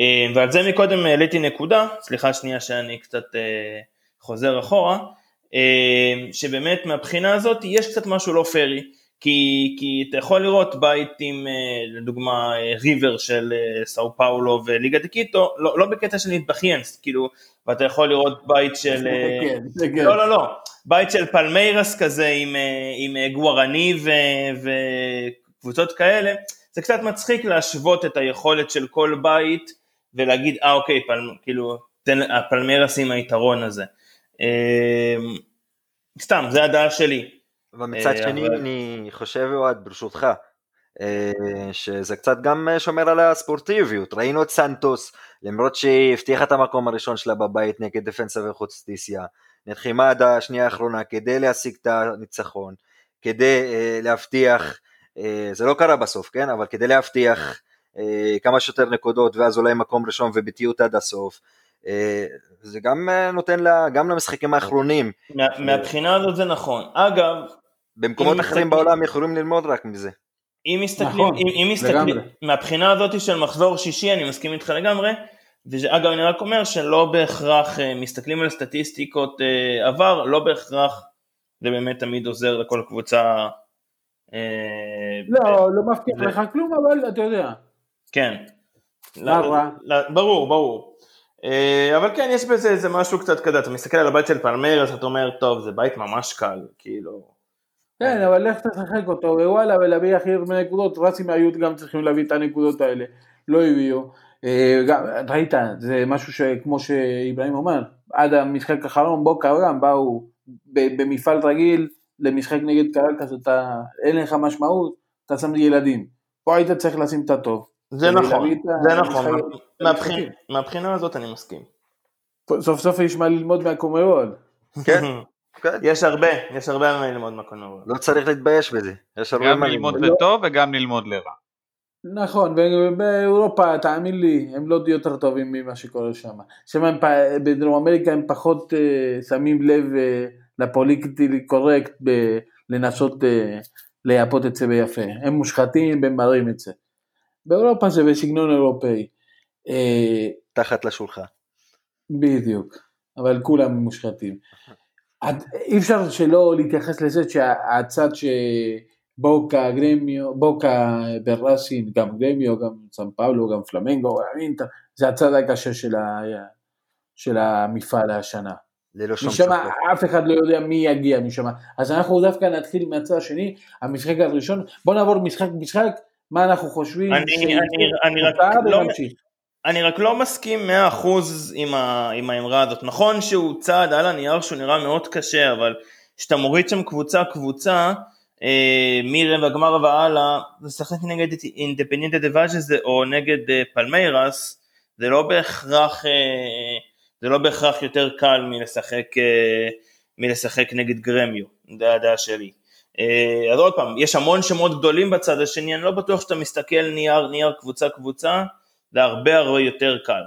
אה, ועל זה מקודם העליתי נקודה, סליחה שנייה שאני קצת חוזר אחורה, אה, שבאמת מהבחינה הזאת יש קצת משהו לא פייר, כי, כי אתה יכול לראות בית עם אה, לדוגמה אה, ריבר של סאו פאולו וליגה דה קיטו, לא, לא בקטע של נתבכיינס, כאילו, ואתה יכול לראות בית של, כן, כן. לא לא לא, בית של פלמיירס כזה עם, עם גוארני ו, וקבוצות כאלה, זה קצת מצחיק להשוות את היכולת של כל בית ולהגיד אה אוקיי, פל, כאילו, הפלמיירס עם היתרון הזה. אמ, סתם, זה הדעה שלי. אבל מצד אה, שני אני חושב, אוהד, ברשותך, אה, שזה קצת גם שומר על הספורטיביות. ראינו את סנטוס, למרות שהיא הבטיחה את המקום הראשון שלה בבית נגד דפנסה וחוצטיסיה, נלחמה עד השנייה האחרונה כדי להשיג את הניצחון, כדי אה, להבטיח, זה לא קרה בסוף, כן? אבל כדי להבטיח כמה שיותר נקודות ואז אולי מקום ראשון וביטיות עד הסוף. אה, זה גם אה, נותן לה, גם למשחקים האחרונים. מה, מהבחינה הזאת זה נכון. אגב, במקומות אחרים בעולם יכולים ללמוד רק מזה. אם מסתכלים, נכון, אם, אם מסתכלים, לגמרי. מהבחינה הזאת של מחזור שישי, אני מסכים איתך לגמרי, ואגב אני רק אומר שלא בהכרח אה, מסתכלים על סטטיסטיקות אה, עבר, לא בהכרח זה באמת תמיד עוזר לכל קבוצה. אה, לא, לא מבטיח לך כלום, אבל אתה יודע. כן. לא-? לא- ברור, ברור. אה, אבל כן, יש בזה איזה משהו קצת כזה, אתה מסתכל על הבית של פלמרס, אתה אומר, טוב, זה בית ממש קל, כאילו. כן, אבל לך תשחק אותו, ווואלה, ולהביא הכי הרבה נקודות, רסים היו גם צריכים להביא את הנקודות האלה, לא הביאו. אה, ראית, זה משהו שכמו שאיברהים אומר, עד המשחק האחרון, בוקה גם באו במפעל רגיל למשחק נגד קרקס, אתה, אין לך משמעות, אתה שם ילדים. פה היית צריך לשים את הטוב. זה נכון, זה נכון, מהבחינה- הזאת אני מסכים. סוף סוף יש מה ללמוד מהקומרול. כן, (laughs) כן. יש הרבה, יש הרבה מה ללמוד מהקונורו. לא צריך להתבייש בזה, יש הרבה גם מה ללמוד ללמוד. לטוב וגם ללמוד לרע. נכון, ב- באירופה, תאמין לי, הם לא יותר טובים ממה שקורה שם. שם הם, פ- בדרום אמריקה הם פחות אה, שמים לב אה, לפוליטיקלי קורקט ב- לנסות אה, לייפות את זה ביפה. הם מושחתים והם מראים את זה. באירופה זה בסגנון אירופאי. תחת לשולחן. בדיוק, אבל כולם מושחתים. את- אי אפשר שלא להתייחס לזה שהצד שבוקה, גרמיו, בוקה בראסין, גם גרמיו, גם סן פאולו, גם פלמנגו, אינטר, זה הצד הקשה של, ה, של המפעל השנה. ללא משם. אף אחד לא יודע מי יגיע משם. אז אנחנו דווקא נתחיל מהצד השני, המשחק הראשון, בוא נעבור משחק משחק, מה אנחנו חושבים, אני- שיקרה אני- אני רק לא-. אני רק לא מסכים 100% עם, ה, עם האמרה הזאת. נכון שהוא צעד על הנייר שהוא נראה מאוד קשה, אבל כשאתה מוריד שם קבוצה קבוצה, אה, מרבע גמר והלאה, לשחק נגד אינדפנדנטה דוואז'ה או נגד אה, פלמיירס, זה לא בהכרח, אה, זה לא בהכרח יותר קל מלשחק, אה, מלשחק נגד גרמיו, זה הדעה שלי. אה, אז עוד פעם, יש המון שמות גדולים בצד השני, אני לא בטוח שאתה מסתכל נייר נייר קבוצה קבוצה, זה הרבה הרבה יותר קל.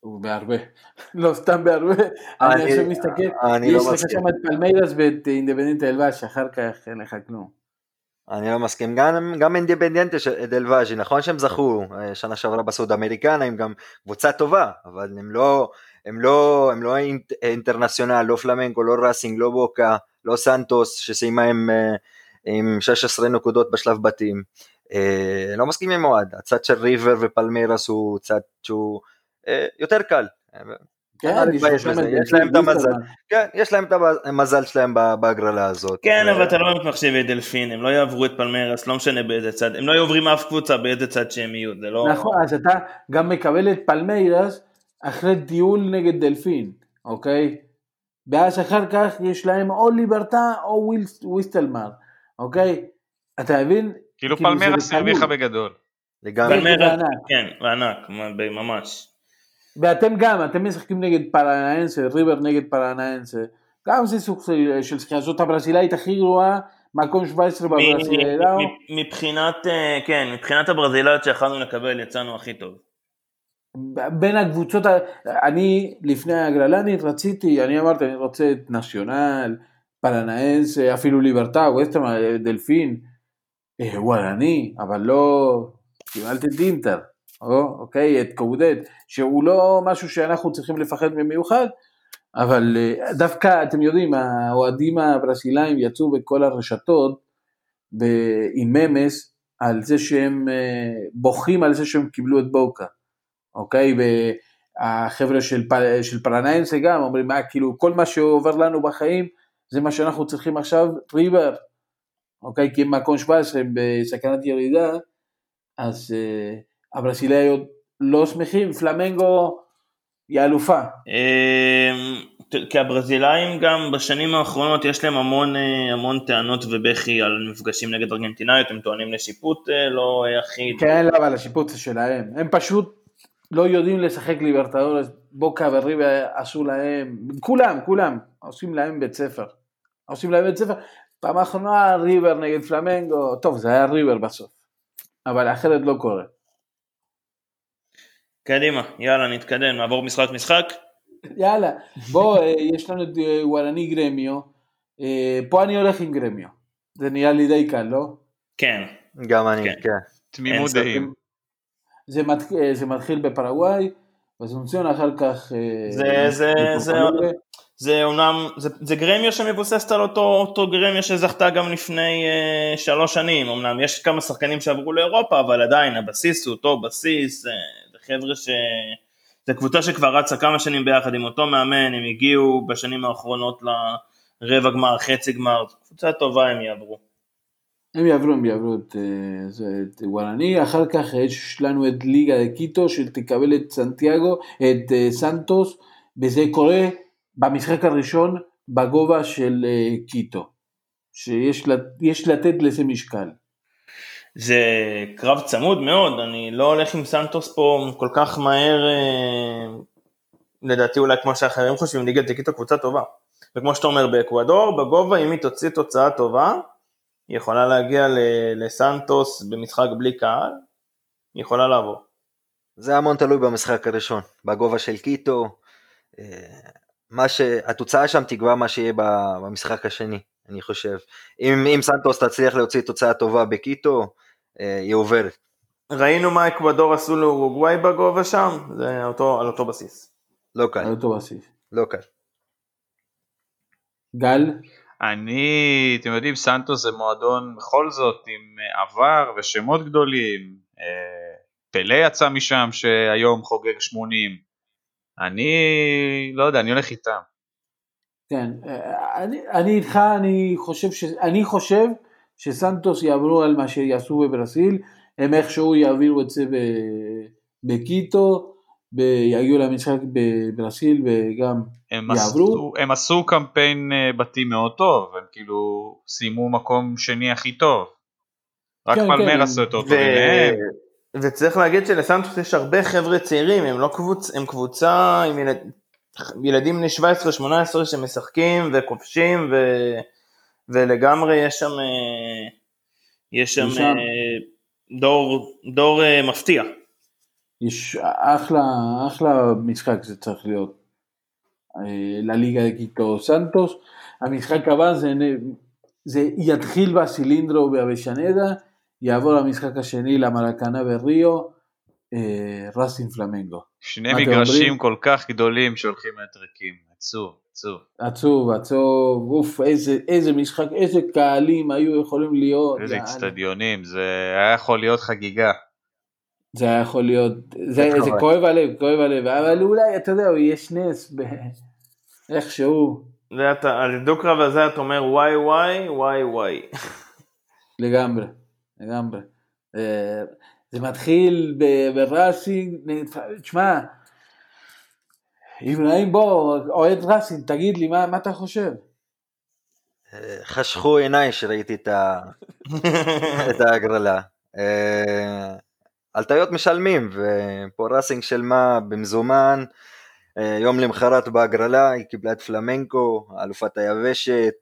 הוא בהרבה, (laughs) לא סתם בהרבה, אני עכשיו מסתכל, אני יש לא לך. שם את פלמיירס ואת אינדפנדנט אלבש, אחר כך אין לך כלום. אני לא מסכים, גם, גם אינדיפנדנטה דלוואז'י, נכון שהם זכו אה, שנה שעברה בסוד אמריקנה, הם גם קבוצה טובה, אבל הם לא, הם לא, הם לא אינט, אינטרנציונל, לא פלמנקו, לא ראסינג, לא בוקה, לא סנטוס, שסיימה עם, אה, עם 16 נקודות בשלב בתים. אה, לא מסכים עם אוהד, הצד של ריבר ופלמיירס הוא צד שהוא אה, יותר קל. כן, לא יש להם את המזל. כן, יש להם את המזל שלהם בהגרלה הזאת. כן, אה, אבל אתה לא באמת מחשיב את דלפין, הם לא יעברו את פלמרס, לא משנה באיזה צד, הם לא יעוברים אף קבוצה באיזה צד שהם יהיו, זה לא... נכון, אז אתה גם מקבל את פלמיירס אחרי טיול נגד דלפין, אוקיי? ואז אחר כך יש להם או ליברטה או וויסטרמן, אוקיי? אתה מבין? כאילו כאילו, פלמרס בקלות. הרוויחה בגדול. לגמרי. פלמיירס- פלמרס. כן, בענק, ממש. ואתם גם, אתם משחקים נגד פרנאנסה, ריבר נגד פרנאנסה, גם זה סוג של- שחייה, זאת הברזילאית הכי גרועה, מקום 17 מ- בברזילאו, מ- מבחינת, אה, כן, מבחינת הברזילאיות שיכלנו לקבל, יצאנו הכי טוב. בין הקבוצות, אני לפני ההגרלה אני רציתי, אני אמרתי אני רוצה את נציונל, פרנאנסה, אפילו ליברטה, ווסטרמן, דלפין, אה, וואלני, אבל לא, קיבלתי את אינטר, או, אוקיי, את קודד, שהוא לא משהו שאנחנו צריכים לפחד במיוחד, אבל אה, דווקא אתם יודעים, האוהדים הברסילאים יצאו בכל הרשתות ב- עם ממס על זה שהם אה, בוכים על זה שהם קיבלו את בוקה, אוקיי? והחבר'ה של, פ- של פרנאיינסה גם אומרים, מה, כאילו, כל מה שעובר לנו בחיים זה מה שאנחנו צריכים עכשיו, ריבר, אוקיי? כי הם מקום 17 הם בסכנת ירידה, אז אה, הברסילאיות לא שמחים, פלמנגו היא אלופה. אה, כי הברזילאים גם בשנים האחרונות יש להם המון, אה, המון טענות ובכי על מפגשים נגד ארגנטינאיות, הם טוענים לשיפוט אה, לא אחיד. כן, לא, אבל השיפוט זה שלהם. הם פשוט לא יודעים לשחק ליברטדורס, בוקה וריבה עשו להם, כולם, כולם, עושים להם בית ספר. עושים להם בית ספר. פעם האחרונה ריבר נגד פלמנגו, טוב, זה היה ריבר בסוף. אבל אחרת לא קורה. קדימה, יאללה נתקדם, נעבור משחק משחק. יאללה, בוא, אה, יש לנו את אה, וואלני גרמיו. אה, פה אני הולך עם גרמיו. זה נראה לי די קל, לא? כן, גם אני, כן. כן. תמימות דעים. זה, מת, זה מתחיל בפרגוואי, בסונציון, אחר כך... אה, זה- זה- זה-. זה אומנם, זה, זה גרמיה שמבוססת על אותו, אותו גרמיה שזכתה גם לפני אה, שלוש שנים, אמנם יש כמה שחקנים שעברו לאירופה, אבל עדיין הבסיס הוא אותו בסיס, אה, זה חבר'ה ש... זה קבוצה שכבר רצה כמה שנים ביחד עם אותו מאמן, הם הגיעו בשנים האחרונות לרבע גמר, חצי גמר, קבוצה טובה הם יעברו. הם יעברו, הם יעברו את, אה, את וואלני, אחר כך יש לנו את ליגה קיטו שתקבל את סנטיאגו, את אה, סנטוס, וזה קורה במשחק הראשון בגובה של אה, קיטו, שיש לת- יש לתת לזה משקל. זה קרב צמוד מאוד, אני לא הולך עם סנטוס פה כל כך מהר, אה, לדעתי אולי כמו שאחרים חושבים, ליגה דה קיטו קבוצה טובה. וכמו שאתה אומר, באקוודור, בגובה, אם היא תוציא תוצאה טובה, היא יכולה להגיע ל- לסנטוס במשחק בלי קהל, היא יכולה לעבור. זה המון תלוי במשחק הראשון, בגובה של קיטו, אה, מה ש... התוצאה שם תקבע מה שיהיה ב- במשחק השני, אני חושב. אם, אם סנטוס תצליח להוציא תוצאה טובה בקיטו, אה, היא עוברת. ראינו מה אקוודור עשו לאורוגוואי בגובה שם, זה אותו, על אותו בסיס. לא על קל, אותו בסיס. לא קל. גל, אני, אתם יודעים, סנטוס זה מועדון בכל זאת עם אה, עבר ושמות גדולים. אה, פלא יצא משם שהיום חוגג 80. אני לא יודע, אני הולך איתם. כן, אה, אני, אני איתך, אני חושב, ש, אני חושב שסנטוס יעברו על מה שיעשו בברזיל, הם איכשהו יעבירו את זה ב- בקיטו, ויגיעו למשחק בברזיל וגם הם יעברו? עשו, הם עשו קמפיין אה, בתים מאוד טוב, הם כאילו סיימו מקום שני הכי טוב. רק כן, כן, פלמר הם- עשו יותר טוב. וצריך להגיד שלסנטוס יש הרבה חבר'ה צעירים, הם לא קבוצ... הם קבוצה עם ילד... ילדים בני 17-18 שמשחקים וכובשים ו... ולגמרי יש שם, אה, יש שם שם- אה, דור, דור אה, מפתיע. יש אחלה, אחלה משחק זה צריך להיות לליגה de קיטו סנטוס. המשחק הבא זה, זה יתחיל בסילינדרו באבשנדה, יעבור למשחק השני למרקנה בריו, אה, רסין פלמנגו. שני מגרשים אומרים? כל כך גדולים שהולכים להיות ריקים. עצוב, עצוב. עצוב, עצוב, אוף, איזה, איזה משחק, איזה קהלים היו יכולים להיות. איזה. אצטדיונים, זה היה יכול להיות חגיגה. זה היה יכול להיות, זה, זה אבל- כואב הלב, כואב הלב, אבל אולי, אתה יודע, יש נס, ב... איכשהו, זה אתה, על הדו-קרב הזה אתה אומר וואי וואי וואי וואי. לגמרי, לגמרי. אה, זה מתחיל בראסינג, תשמע, אברהים בוא, אוהד ראסינג, תגיד לי, מה, מה אתה חושב? אה, חשכו עיניי שראיתי את, ה... (laughs) את ההגרלה. אה, על טעויות משלמים, ופה ראסינג שילמה במזומן. אה, יום למחרת בהגרלה היא קיבלה את פלמנקו, אלופת היבשת,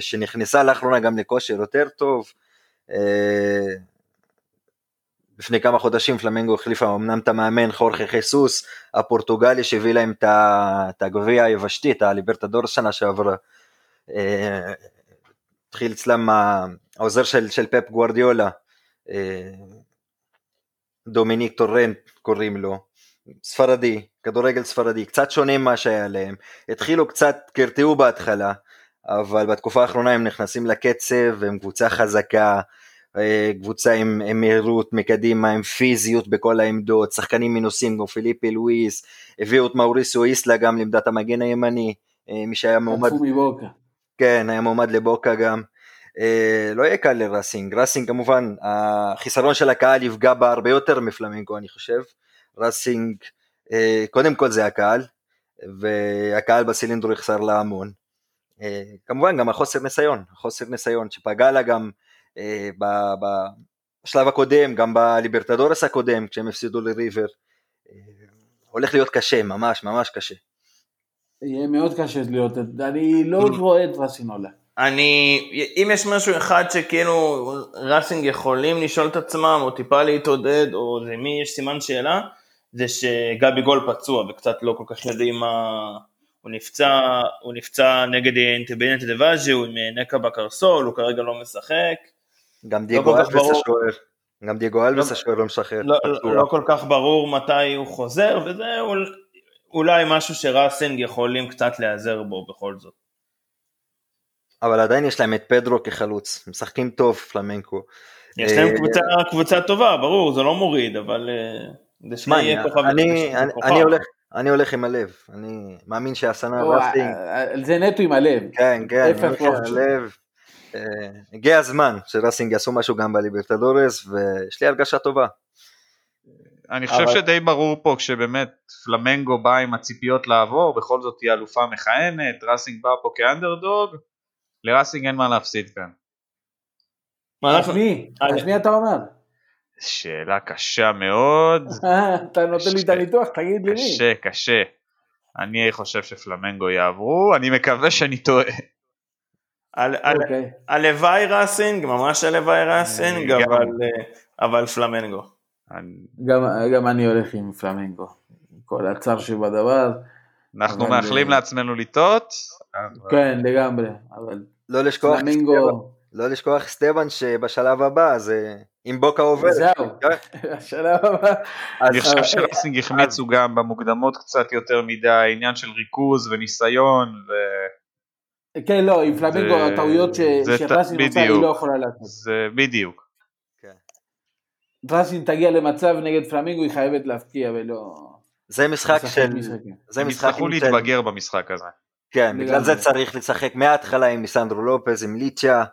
שנכנסה לאחרונה גם לכושר יותר טוב. אה, לפני כמה חודשים פלמנגו החליפה אמנם את המאמן חורכה חיסוס, הפורטוגלי שהביא להם את הגביע היבשתי, את הליברטדור שנה שעברה. אה, התחיל אצלם העוזר של, של פפ גוורדיולה, אה, דומיניק טורנט קוראים לו, ספרדי, כדורגל ספרדי, קצת שונה ממה שהיה להם, התחילו קצת, קרטעו בהתחלה, אבל בתקופה האחרונה הם נכנסים לקצב, והם קבוצה חזקה, אה, קבוצה עם, עם מהירות מקדימה, עם פיזיות בכל העמדות, שחקנים מנוסים כמו פיליפי לואיס, הביאו את מאוריסו איסלה גם לעמדת המגן הימני, אה, מי שהיה מועמד חטפו מבוקה. כן, היה מועמד לבוקה גם. אה, לא יהיה קל לראסינג, ראסינג כמובן, החיסרון של הקהל יפגע בה הרבה יותר מפלמנקו אני חושב. ראסינג, קודם כל זה הקהל, והקהל בסילינדרו יחסר לה המון. אה, כמובן גם החוסר ניסיון, החוסר ניסיון שפגע לה גם אה, ב- ב- בשלב הקודם, גם בליברטדורס הקודם, כשהם הפסידו לריבר. אה, הולך להיות קשה, ממש ממש קשה. יהיה מאוד קשה להיות, אני לא רואה את רסינולה. אני, אם יש משהו אחד שכאילו ראסינג יכולים לשאול את עצמם, או טיפה להתעודד, או למי יש סימן שאלה, זה שגבי גול פצוע וקצת לא כל כך יודעים מה... הוא נפצע, הוא נפצע נגד אינטרבינט דוואז'י, הוא עם נקע בקרסול, הוא כרגע לא משחק. גם לא דייגו כך אלבס. השוער. גם דייגו אלבס לא- השוער לא משחרר. לא. לא, לא כל כך ברור מתי הוא חוזר, וזה אול, אולי משהו שראסינג יכולים קצת להיעזר בו בכל זאת. אבל עדיין יש להם את פדרו כחלוץ. משחקים טוב פלמנקו. יש להם אה, קבוצה, קבוצה טובה, ברור, זה לא מוריד, אבל אה, שמע, אני-. אני- אני-. אני הולך- אני הולך עם הלב. אני מאמין שהשנה או, ראסינג. אה, אה, זה נטו עם הלב. כן, כן, אני הולך עם. הלב. אה, הגיע הזמן שראסינג יעשו משהו גם בליברטדורס, ויש לי הרגשה טובה. אני חושב אבל- שדי ברור פה כשבאמת פלמנגו בא עם הציפיות לעבור, בכל זאת היא אלופה מכהנת, ראסינג בא פה כאנדרדוג, לראסינג אין מה להפסיד כאן. מה אז אנחנו- מי? אז מי אתה אומר? שאלה קשה מאוד, אה, (laughs) אתה נותן לי את. הניתוח, תגיד לי מי. קשה, קשה. אני חושב שפלמנגו יעברו, אני מקווה שאני טועה. על- על- אוקיי. הלוואי ראסינג, ממש הלוואי ראסינג. אבל, אה, אבל פלמנגו. גם, גם אני הולך עם פלמנגו. כל הצער שבדבר. אנחנו מאחלים אה, לעצמנו לטעות. כן, לגמרי. אבל לא לשכוח, פלמנגו, לא לשכוח סטבן שבשלב הבא, זה אם בוקה עובר. זהו. כן, (laughs) השלב הבא. אני חושב אה, שרסינג החמיצו גם במוקדמות קצת יותר מדי, עניין של ריכוז וניסיון, כן, לא, עם פלמנגו זה- הטעויות ש- זה ט- שרסין עושה, היא. לא יכולה לעשות. וזה בדיוק. רסין תגיע למצב נגד פלמנגו, היא חייבת להפקיע ולא... זה משחק של... זה הם משחק יצטרכו להתבגר במשחק הזה. כן, בגלל זה. צריך לשחק מההתחלה עם ניסנדרו לופז, עם ליצ'ה, אה,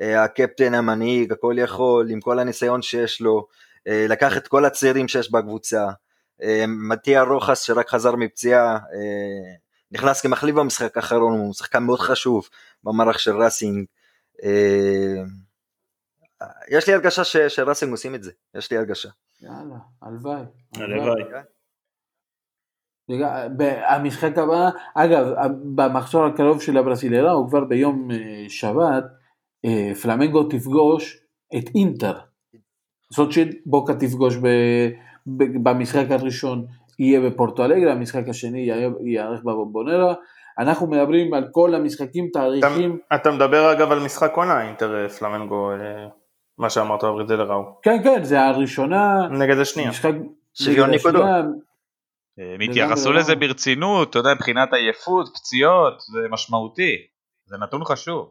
הקפטן המנהיג, הכל יכול, עם כל הניסיון שיש לו, אה, לקח את כל הצעירים שיש בקבוצה, אה, מתיה רוחס שרק חזר מפציעה, אה, נכנס כמחליף במשחק האחרון, הוא שחקן מאוד חשוב במערך של ראסינג. אה, יש לי הרגשה ש- שראסינג עושים את זה, יש לי הרגשה. יאללה, הלוואי. הלוואי. המשחק הבא, אגב, במחזור הקרוב של הברסילרה, הוא כבר ביום אה, שבת, אה, פלמנגו תפגוש את אינטר. זאת שבוקה תפגוש ב, ב, במשחק הראשון יהיה בפורטו אלגרה, המשחק השני ייערך בבומבונרה. אנחנו מדברים על כל המשחקים, אתה, תאריכים, אתה מדבר אגב על משחק עונה, אינטר אה, פלמנגו, אה, מה שאמרת בברזילר ההוא. כן כן, זה הראשונה, נגד השנייה. משחק... שוויון נקודות. הם התייחסו. לזה ברצינות, אתה יודע, מבחינת עייפות, פציעות, זה משמעותי. זה נתון חשוב.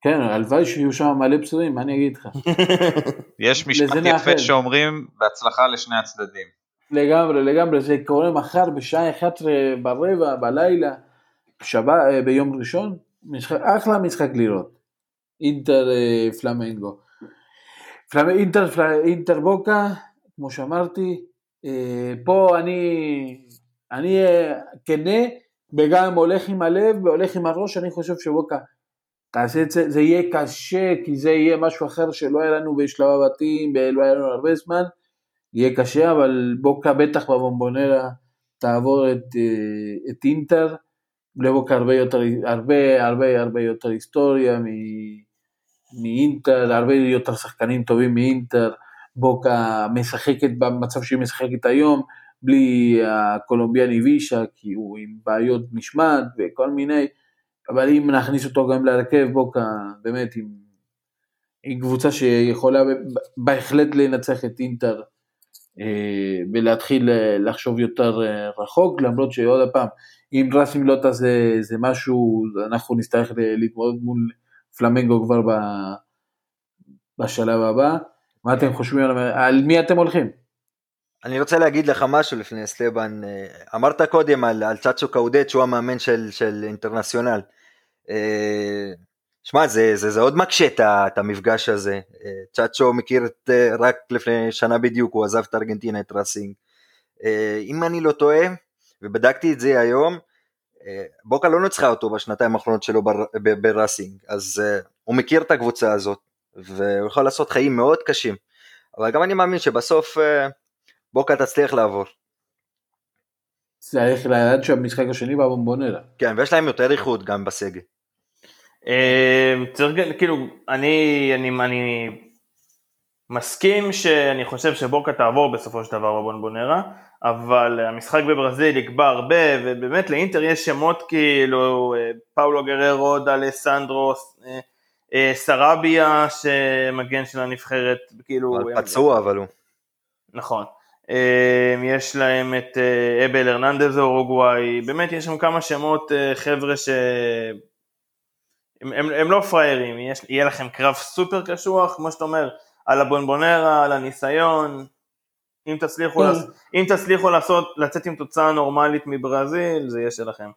כן, הלוואי שיהיו שם מלא פצועים, מה אני אגיד לך? (laughs) יש משפט. יפה שאומרים, בהצלחה לשני הצדדים. לגמרי, לגמרי, זה קורה מחר בשעה 11 ברבע, בלילה, שבת, אה, ביום ראשון, משחק, אחלה משחק לראות. אינטר אה, פלמנגו. פלמ... אינטר, פל... אינטר בוקה, כמו שאמרתי, אה, פה אני, אני כנה, וגם הולך עם הלב והולך עם הראש, אני חושב שבוקה תעשה את זה, זה יהיה קשה, כי זה יהיה משהו אחר שלא היה לנו בשלב הבתים, ולא היה לנו הרבה זמן. יהיה קשה, אבל בוקה בטח בבומבונרה תעבור את, אה, את אינטר, לבוקה הרבה יותר, הרבה הרבה הרבה יותר היסטוריה מ- מאינטר, הרבה יותר שחקנים טובים מאינטר, בוקה משחקת במצב שהיא משחקת היום, בלי הקולומביאני וישה, כי הוא עם בעיות משמעת וכל מיני, אבל אם נכניס אותו גם להרכב, בוקה באמת עם, עם קבוצה שיכולה בהחלט לנצח את אינטר אה, ולהתחיל אה, לחשוב יותר אה, רחוק, למרות שעוד פעם, אם רסים לא תעשה זה משהו, אנחנו נצטרך להתמודד מול פלמנגו כבר ב, בשלב הבא. מה אתם חושבים על, על מי אתם הולכים? אני רוצה להגיד לך משהו לפני סטבן, אמרת קודם על, על צ'אצ'ו קאודט שהוא המאמן של, של אינטרנציונל. אה, שמע, זה, זה, זה עוד מקשה את את המפגש הזה. אה, צ'אצ'ו מכיר את, אה, רק לפני שנה בדיוק, הוא עזב את ארגנטינה, את ראסינג. אם אני לא טועה, ובדקתי את זה היום, בוקה לא ניצחה אותו בשנתיים האחרונות שלו בראסינג, אז הוא מכיר את הקבוצה הזאת, והוא יכול לעשות חיים מאוד קשים. אבל גם אני מאמין שבסוף בוקה תצליח לעבור. צריך לדעת שהמשחק השני בבומבונרה. כן, ויש להם יותר איכות גם בסגל. אה, צריך, כאילו, אני, אני, אני מסכים שאני חושב שבוקה תעבור בסופו של דבר בבונבונרה, אבל המשחק בברזיל יקבע הרבה, ובאמת לאינטר יש שמות כאילו, אה, פאולו גררו, דלסנדרוס, אה, אה, סרביה שמגן של הנבחרת, כאילו... פצוע אבל הוא. נכון. אה, יש להם את אבל הרננדז אורוגוואי, באמת יש שם כמה שמות חבר'ה ש... הם, הם, הם לא פראיירים, יש, יהיה לכם קרב סופר קשוח, כמו שאתה אומר, על הבונבונרה, על הניסיון, אם תצליחו. לעש, אם תצליחו לעשות, לצאת עם תוצאה נורמלית מברזיל, זה יהיה שלכם.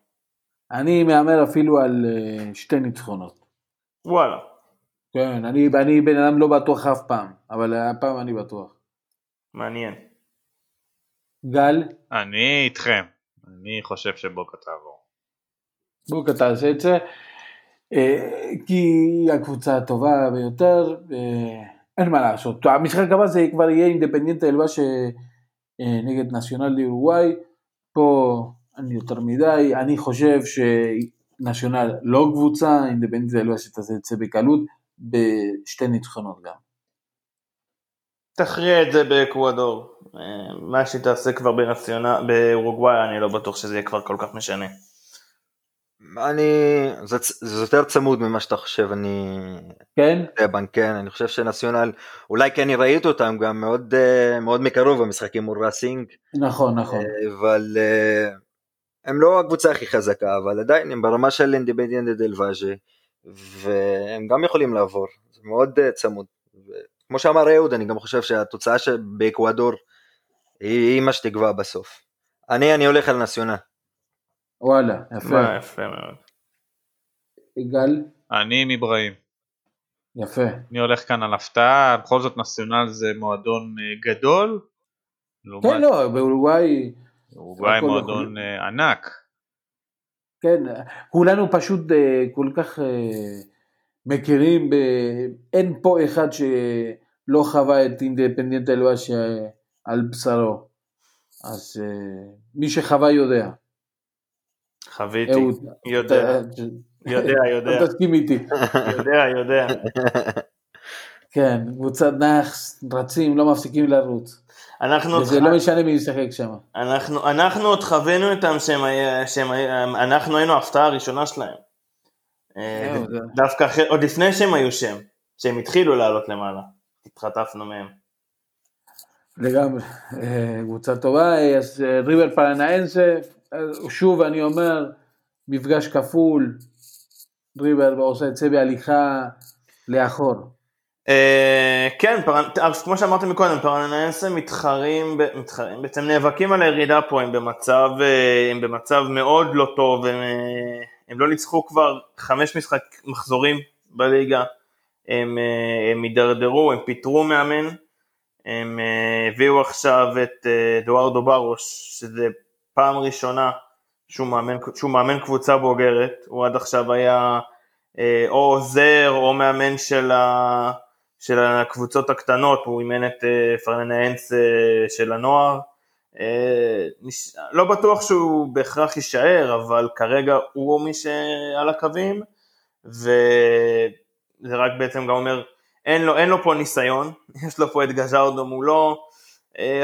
אני מהמר אפילו על אה, שתי ניצחונות. וואלה. כן, אני, אני בן אדם לא בטוח אף פעם, אבל הפעם אני בטוח. מעניין. גל, אני איתכם, אני חושב שבוקה תעבור. בוקה תעשה את זה, כי היא הקבוצה הטובה ביותר, אה, אין מה לעשות. המשחק הבא זה כבר יהיה אינדפנדינטה אלבש אה, נגד נציונל דיורוגוואי, פה אני יותר מדי, אני חושב שנציונל לא קבוצה, אינדפנדינטה אלבש תעשה את זה בקלות, בשתי ניצחונות גם. תכריע את זה באקוודור. אה, מה שהיא תעשה כבר באורוגוואי, אני לא בטוח שזה יהיה כבר כל כך משנה. אני, זה, זה יותר צמוד ממה שאתה חושב, אני כן? דבן, כן, אני חושב שנציונל, אולי כי אני ראיתי אותם גם מאוד, אה, מאוד מקרוב במשחקים מול ראסינג, נכון, נכון. אה, אבל אה, הם לא הקבוצה הכי חזקה, אבל עדיין הם ברמה של אינדיפנדיאנט דל ואז'ה, והם גם יכולים לעבור, זה מאוד צמוד. כמו שאמר אהוד, אני גם חושב שהתוצאה שבאקוודור היא, היא מה שתקבע בסוף. אני, אני הולך על נציונל. וואלה, יפה. מה, יפה מאוד. גל, אני עם אברהים. יפה. אני הולך כאן על הפתעה, בכל זאת נציונל זה מועדון אה, גדול. כן, לא, באורוגוואי, אורוגוואי מועדון אה, ענק. כן, כולנו פשוט אה, כל כך מכירים, ב... אין פה אחד שלא חווה את אינדפנדיאנט אלבש אה, על בשרו. אז מי שחווה יודע. חוויתי. יודע, יודע, (laughs) יודע, אתה תסכים איתי. יודע, יודע. (laughs) כן, קבוצת נאחס, רצים, לא מפסיקים לרוץ. אנחנו וזה לא משנה מי ישחק שם. אנחנו, אנחנו עוד חווינו איתם שהם, שהם, אנחנו היינו ההפתעה הראשונה שלהם. אה, זה- דווקא אחרי, עוד לפני שהם היו שם, שהם התחילו לעלות למעלה. התחטפנו מהם. לגמרי, אה, קבוצה טובה, אה, אז ריבר פרנאנסה, שוב אני אומר, מפגש כפול, ריבר עושה את זה בהליכה לאחור. אה, כן, כמו שאמרתם מקודם, פרננסה מתחרים, מתחרים, בעצם נאבקים על הירידה פה, הם במצב, אה, הם במצב מאוד לא טוב, הם, אה, הם לא ניצחו כבר חמש משחק מחזורים בליגה, הם, הם הידרדרו, הם פיטרו מאמן, הם הביאו עכשיו את אדוארדו ברוש, שזה פעם ראשונה שהוא מאמן, שהוא מאמן קבוצה בוגרת, הוא עד עכשיו היה אה, או עוזר או מאמן של, ה, של הקבוצות הקטנות, הוא אימן את אה, פרננאנס אה, של הנוער. אה, נש- לא בטוח שהוא בהכרח יישאר, אבל כרגע הוא מי שעל הקווים, וזה רק בעצם גם אומר, אין לו, אין לו פה ניסיון, (laughs) יש לו פה את גז'רדו מולו,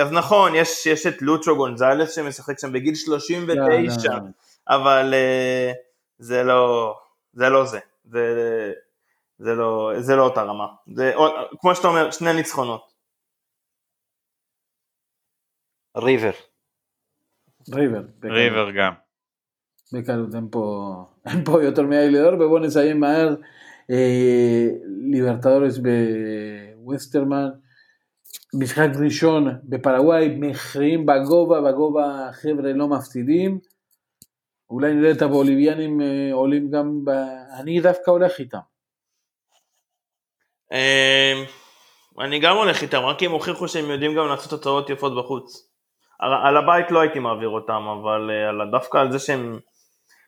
אז נכון, יש, יש את לוצ'ו גונזלס שמשחק שם בגיל 39, לא, לא, לא. אבל אה, זה לא זה. לא זה. זה, זה, לא, זה לא אותה רמה. זה, כמו שאתה אומר, שני ניצחונות. ריבר. ריבר. ריבר גם. בקלות, אין פה, אין פה יותר מדי לדבר, ובואו נסיים מהר. אה, ליברטדורס בווסטרמן, משחק ראשון בפרגוואי, מכריעים בגובה, בגובה חבר'ה לא מפסידים. אולי נראה את הבוליביאנים אה, עולים גם, ב... אני דווקא הולך איתם. אה, אני גם הולך איתם, רק הם הוכיחו שהם יודעים גם לעשות תוצאות יפות בחוץ. על, על הבית לא הייתי מעביר אותם, אבל אה, על, דווקא על זה שהם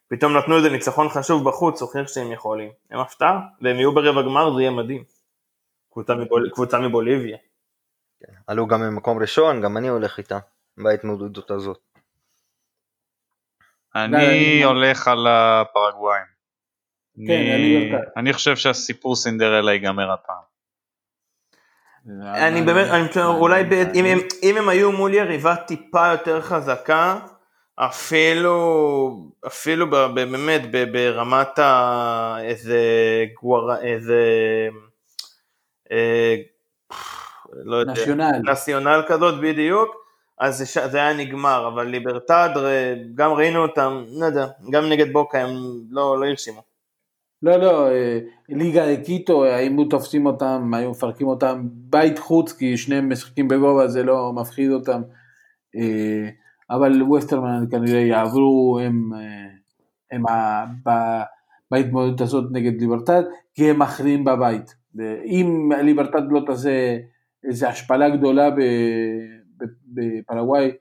פתאום נתנו איזה ניצחון חשוב בחוץ, הוכיח שהם יכולים. הם הפתעה, והם יהיו ברבע גמר, זה יהיה מדהים. קבוצה, מבול, קבוצה מבוליביה. עלו גם ממקום ראשון, גם אני הולך איתם, בהתמודדות הזאת. אני הולך על הפרגוואים. כן, אני- חושב שהסיפור סינדרלה ייגמר הפעם. אני באמת, אני חושב, אולי אם הם, היו מול יריבה טיפה יותר חזקה, אפילו, אפילו ב- ב- באמת ב- ברמת ה... איזה גואר... איזה... אה, לא יודע, נשיונל. נציונל כזאת בדיוק, אז זה, זה היה נגמר, אבל ליברטד, ר- גם ראינו אותם, לא יודע, גם נגד בוקה הם לא, לא הרשימו. לא, לא, אה, ליגה קיטו, היו תופסים אותם, היו מפרקים אותם, בית חוץ, כי שניהם משחקים בגובה, זה לא מפחיד אותם. אה, אבל ווסטרמן כנראה יעברו הם, אה, הם ה- ב- בהתמודדות הזאת נגד ליברטד, כי הם מכריעים בבית. אם ליברטד לא תעשה איזו השפלה גדולה בפרגוואי,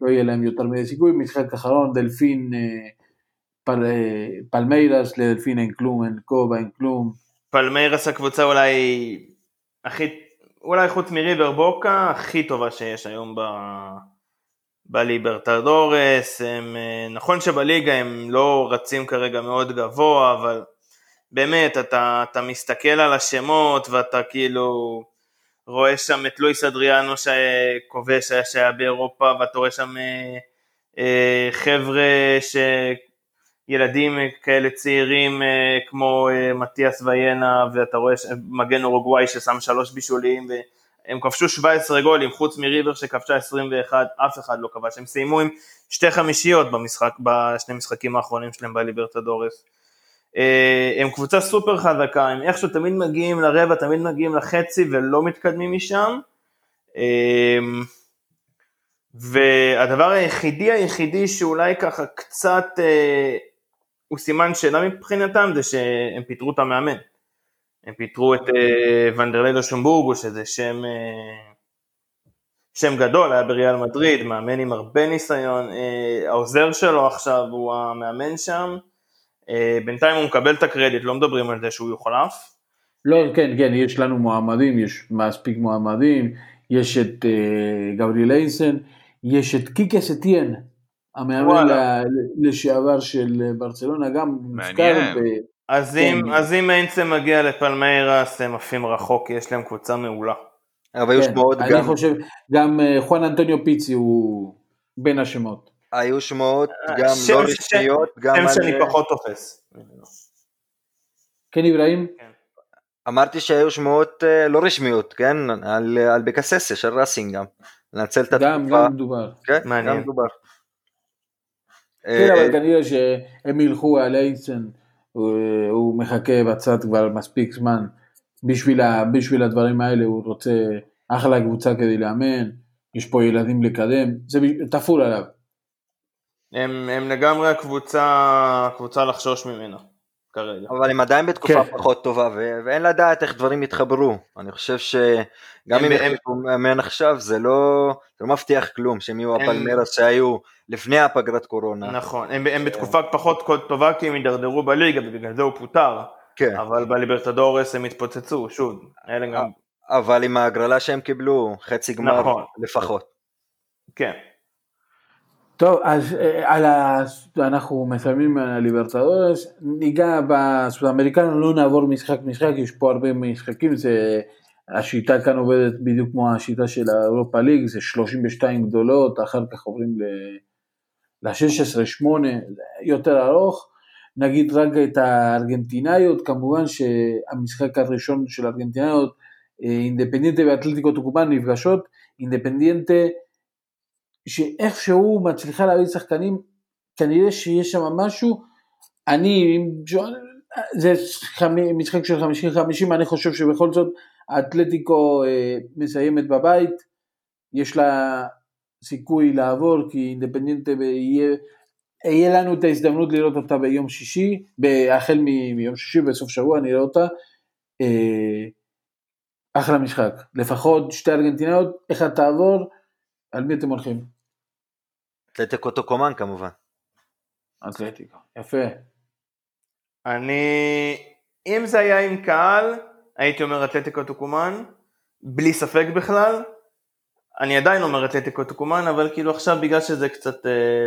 לא יהיה להם יותר מדי סיכוי. משחק אחרון, דלפין, אה, פל, אה, פלמיירס, לדלפין אין כלום, אין כובע, אין כלום. פלמיירס הקבוצה אולי הכי, אולי חוץ מריבר בוקה, הכי טובה שיש היום ב... בליברטדורס, הם, אה, נכון שבליגה הם לא רצים כרגע מאוד גבוה, אבל באמת, אתה, אתה מסתכל על השמות ואתה כאילו רואה שם את לואיס אדריאנו שכובש היה שהיה באירופה, ואתה רואה שם אה, אה, חבר'ה ש... ילדים כאלה צעירים אה, כמו אה, מתיאס ויינה ואתה רואה ש- מגן אורוגוואי ששם שלוש בישולים והם כבשו 17 גולים חוץ מריבר שכבשה 21 אף אחד לא כבש. הם סיימו עם שתי חמישיות במשחק בשני משחקים האחרונים שלהם בליברטדורס. אה, הם קבוצה סופר חזקה הם איכשהו תמיד מגיעים לרבע תמיד מגיעים לחצי ולא מתקדמים משם. אה, והדבר היחידי היחידי שאולי ככה קצת אה, הוא סימן שאלה מבחינתם זה שהם פיטרו את המאמן. הם פיטרו את אה, ונדרלדו שומבורגו שזה שם, אה, שם גדול, היה בריאל מדריד, מאמן עם הרבה ניסיון, אה, העוזר שלו עכשיו הוא המאמן שם, אה, בינתיים הוא מקבל את הקרדיט, לא מדברים על זה שהוא יוחלף. לא, כן, כן, יש לנו מועמדים, יש מספיק מועמדים, יש את אה, גבריאל אייסן, יש את קיקס אתיאן, המאמן לשעבר של אה, ברצלונה, גם מוזכר, מעניין. ב- אז כן. אם, אז אם איינצה מגיע לפלמיירס הם עפים רחוק, יש להם קבוצה מעולה. אבל כן, שמועות אני גם, חושב, גם אה, חואן אנטוניו פיצי הוא בין השמות. היו שמועות גם שם- לא שם- רשמיות, גם שם על... שאני פחות תופס. כן, אברהים? אמרתי שהיו שמועות אה, לא רשמיות, כן? על בקססה של ראסינג גם. לנצל את גם, התקופה. גם מדובר. כן, מעניין. גם מדובר. כן, אה, אבל כנראה שהם ילכו על אייסן, הוא, מחכה בצד כבר מספיק זמן בשביל, הדברים האלה, הוא רוצה אחלה קבוצה כדי לאמן, יש פה ילדים לקדם, זה תפור עליו. הם, הם לגמרי הקבוצה, קבוצה לחשוש ממנה, כרגע. אבל הם עדיין בתקופה כן. פחות טובה, ו- ואין לדעת איך דברים יתחברו. אני חושב שגם הם- אם הם- מאמן עכשיו, זה לא זה לא מבטיח כלום, שהם יהיו הם- הפלמרס שהיו לפני הפגרת קורונה. נכון, הם, הם בתקופה פחות טובה כי הם הידרדרו בליגה ובגלל זה הוא פוטר, כן, אבל בליברטדורס הם התפוצצו, שוב, אלה גם, אבל עם ההגרלה שהם קיבלו, חצי גמר נכון. לפחות. כן. טוב, אז אה, על ה... אנחנו מסיימים על הליברטדורס, ניגע בסודאמריקנו, לא נעבור משחק משחק, יש פה הרבה משחקים, זה... השיטה כאן עובדת בדיוק כמו השיטה של האירופה ליג, זה 32 גדולות, אחר כך עוברים ל-16, 8, יותר ארוך. נגיד רק את הארגנטינאיות, כמובן שהמשחק הראשון של הארגנטינאיות, אה, אינדפנדינטה ואתלטיקו טוקובן נפגשות, אינדפנדינטה שאיכשהו מצליחה להביא שחקנים, כנראה שיש שם משהו, אני, זה משחק של 50-50, אני חושב שבכל זאת האתלטיקו אה, מסיימת בבית, יש לה סיכוי לעבור, כי אינדפנדנטה יהיה, יהיה לנו את ההזדמנות לראות אותה ביום שישי, החל מיום שישי בסוף שבוע נראה אותה, אה, אחלה משחק, לפחות שתי ארגנטינאיות, אחד תעבור, על מי אתם הולכים? אתלטיקו טוקומן כמובן. אתלטיקו, יפה. אני, אם זה היה עם קהל, הייתי אומר אתלטיקו טוקומן, בלי ספק בכלל. אני עדיין אומר אתלטיקו טוקומן, אבל כאילו עכשיו בגלל שזה קצת אה,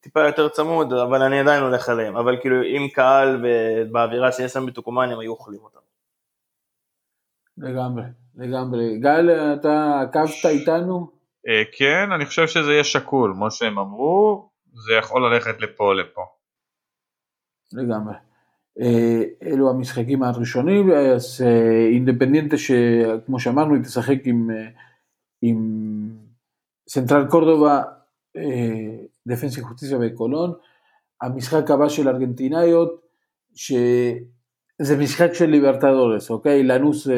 טיפה יותר צמוד, אבל אני עדיין הולך עליהם. אבל כאילו עם קהל ובאווירה שיש שם בטוקומן, הם היו אוכלים אותם. לגמרי, לגמרי. גל, אתה עקבת איתנו? אה, כן, אני חושב שזה יהיה שקול, כמו שהם אמרו, זה יכול ללכת לפה לפה. לגמרי. אה, אלו המשחקים הראשונים, אז אה, אינדפנדנטה שכמו שאמרנו היא תשחק עם, עם סנטרל קורדובה, דפנסה אי חוסטיסיה וקולון. המשחק הבא של ארגנטינאיות, שזה משחק של ליברטדורס, אוקיי? לנוס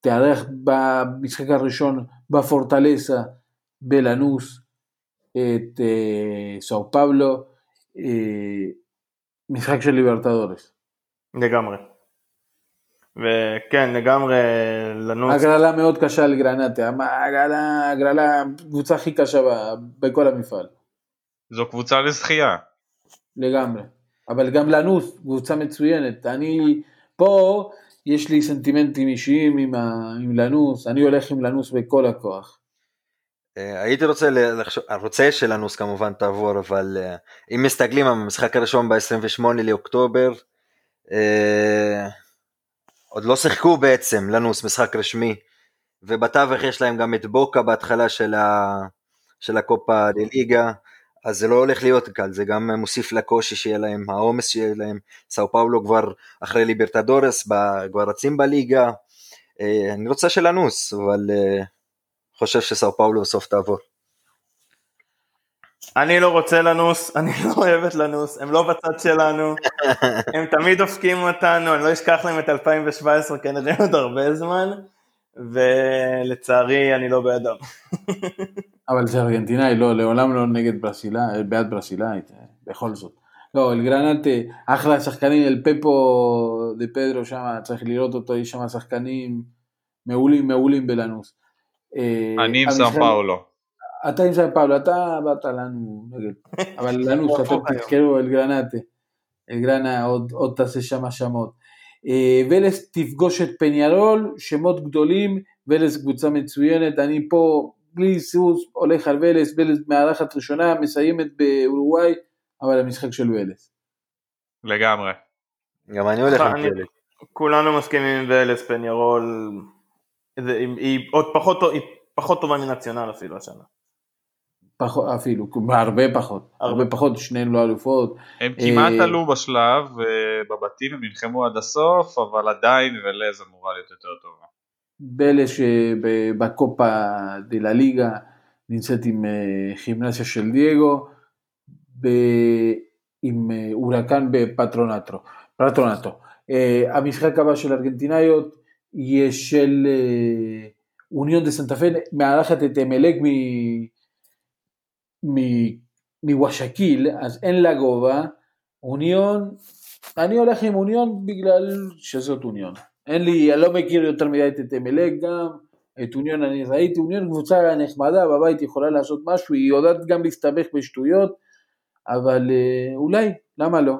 תארח במשחק הראשון בפורטלסה בלנוס את סאו פאבלו. משחק של ליברטדורס. לגמרי. וכן, לגמרי לנוס. הגרלה מאוד קשה לגרנטה, הגרלה, הגרלה, הקבוצה הכי קשה בכל המפעל. זו קבוצה לזכייה. לגמרי. אבל גם לנוס, קבוצה מצוינת. אני, פה יש לי סנטימנטים אישיים עם, ה, עם לנוס, אני הולך עם לנוס בכל הכוח. אה, הייתי רוצה לחשוב, רוצה שלנוס כמובן תעבור, אבל אה, אם מסתכלים על המשחק הראשון ב-28 לאוקטובר, אה, עוד לא שיחקו בעצם לנוס משחק רשמי, ובתווך יש להם גם את בוקה בהתחלה של, ה, של הקופה דה ליגה, אז זה לא הולך להיות קל, זה גם מוסיף לקושי שיהיה להם, העומס שיהיה להם, סאו פאולו כבר אחרי ליברטדורס, כבר רצים בליגה, אני רוצה שלנוס, אבל חושב שסאו פאולו בסוף תעבור. אני לא רוצה לנוס, (laughs) אני לא אוהבת לנוס, הם לא בצד שלנו, (laughs) הם תמיד דופקים אותנו, אני לא אשכח להם את 2017 כנראה עוד הרבה זמן, ולצערי אני לא בידם. אבל זה ארגנטינאי, לא, לעולם לא נגד ברסילאי, בעד ברסילאית, בכל זאת. לא, אלגרנט, אחלה שחקנים, אל פפו דה פדרו שם, צריך לראות אותו, יש שם שחקנים מעולים מעולים בלנוס. אה, אני עם סאו פאולו. אתה עם סאו פאולו, אתה באת לנו נגד, אבל לנו שאתם תזכרו אל גרנטה, אל גרנה עוד תעשה שם שמות. אה, ולס תפגוש את פניארול, שמות גדולים, ולס קבוצה מצוינת, אני פה בלי סוס הולך על ולס, ולס מארחת ראשונה, מסיימת באורוגוואי, אבל המשחק של ולס. לגמרי. גם אני הולך עם ולס. כולנו מסכימים עם ולס, פניארול היא, היא עוד פחות, היא פחות טובה מנציונל אפילו השנה. פחות, אפילו, הרבה פחות, הרבה פחות, שניהם לא אלופות. הם כמעט אה, עלו בשלב, בבתים הם נלחמו עד הסוף, אבל עדיין ולז אמורה להיות יותר טובה. בלה שבקופה דה לה ליגה נמצאת עם אה, כימנסיה של דייגו, ב... עם אה, אורקן בפטרונטו. פטרונטו. המשחק הבא של ארגנטינאיות של אוניון דה סנטה מארחת את אמלק מוושקיל, אז אין לה גובה, אוניון, אני הולך עם אוניון בגלל שזאת אוניון. אין לי, אני לא מכיר יותר מדי את אמלק גם, את אוניון אני ראיתי, אוניון קבוצה נחמדה, בבית יכולה לעשות משהו, היא יודעת גם להסתבך בשטויות, אבל אה, אולי, למה לא?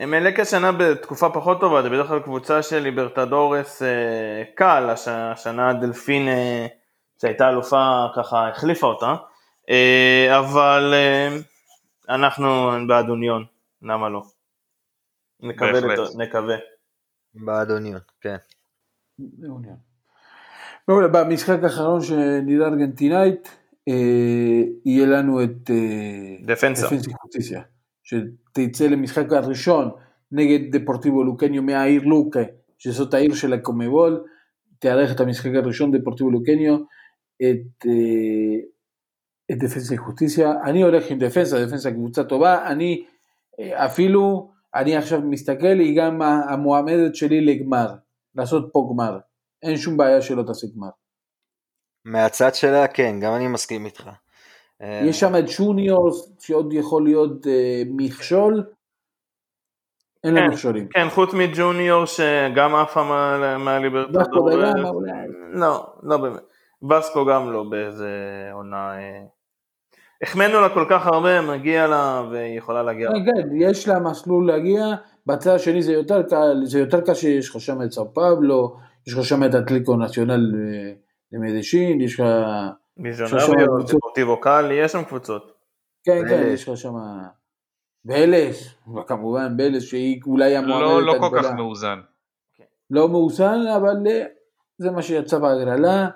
מלק השנה בתקופה פחות טובה, זה בדרך כלל קבוצה של ליברטדורס אה, קל, השנה דלפין אה, שהייתה אלופה ככה החליפה אותה, אבל אה, אנחנו בעד אוניון, למה לא? נקווה. בעד אוניון, כן. מעולה, במשחק האחרון שנראה ארגנטינאית, אה, יהיה לנו את אה, דפנסה. דפנסה שתצא למשחק הראשון נגד דפורטיבו לוקניו מהעיר לוקה, שזאת העיר של הקומבול, תארך את המשחק הראשון דפורטיבו לוקניו, את, אה, את דפנסה חוטיסיה, אני הולך עם דפנסה, דפנסה קבוצה טובה, אני אה, אפילו, אני עכשיו מסתכל, היא גם המועמדת שלי לגמר, לעשות פה גמר, אין שום בעיה שלא תעשה גמר. מהצד שלה כן, גם אני מסכים איתך. אה, יש שם את שוניורס שעוד יכול להיות אה, מכשול, אין להם כן, מכשולים. כן, חוץ מג'וניור שגם עפה מהליברטדור. לא, לא באמת. וסקו גם לא באיזה עונה. אה, החמאנו לה כל כך הרבה, מגיע לה והיא יכולה להגיע. כן, יש לה מסלול להגיע, בצד השני זה יותר קל, זה יותר קשה, יש לך שם את סאו פבלו, יש לך שם את אטליקו נציונל למדישין, יש לך... מיז'ונריו, דפורטיבו קאלי, יש שם קבוצות. כן, כן, יש לך שם... ואלש, כמובן באלש שהיא אולי המועמדת לא, לא כל כך מאוזן. לא מאוזן, אבל אה, זה מה שיצא בהגרלה.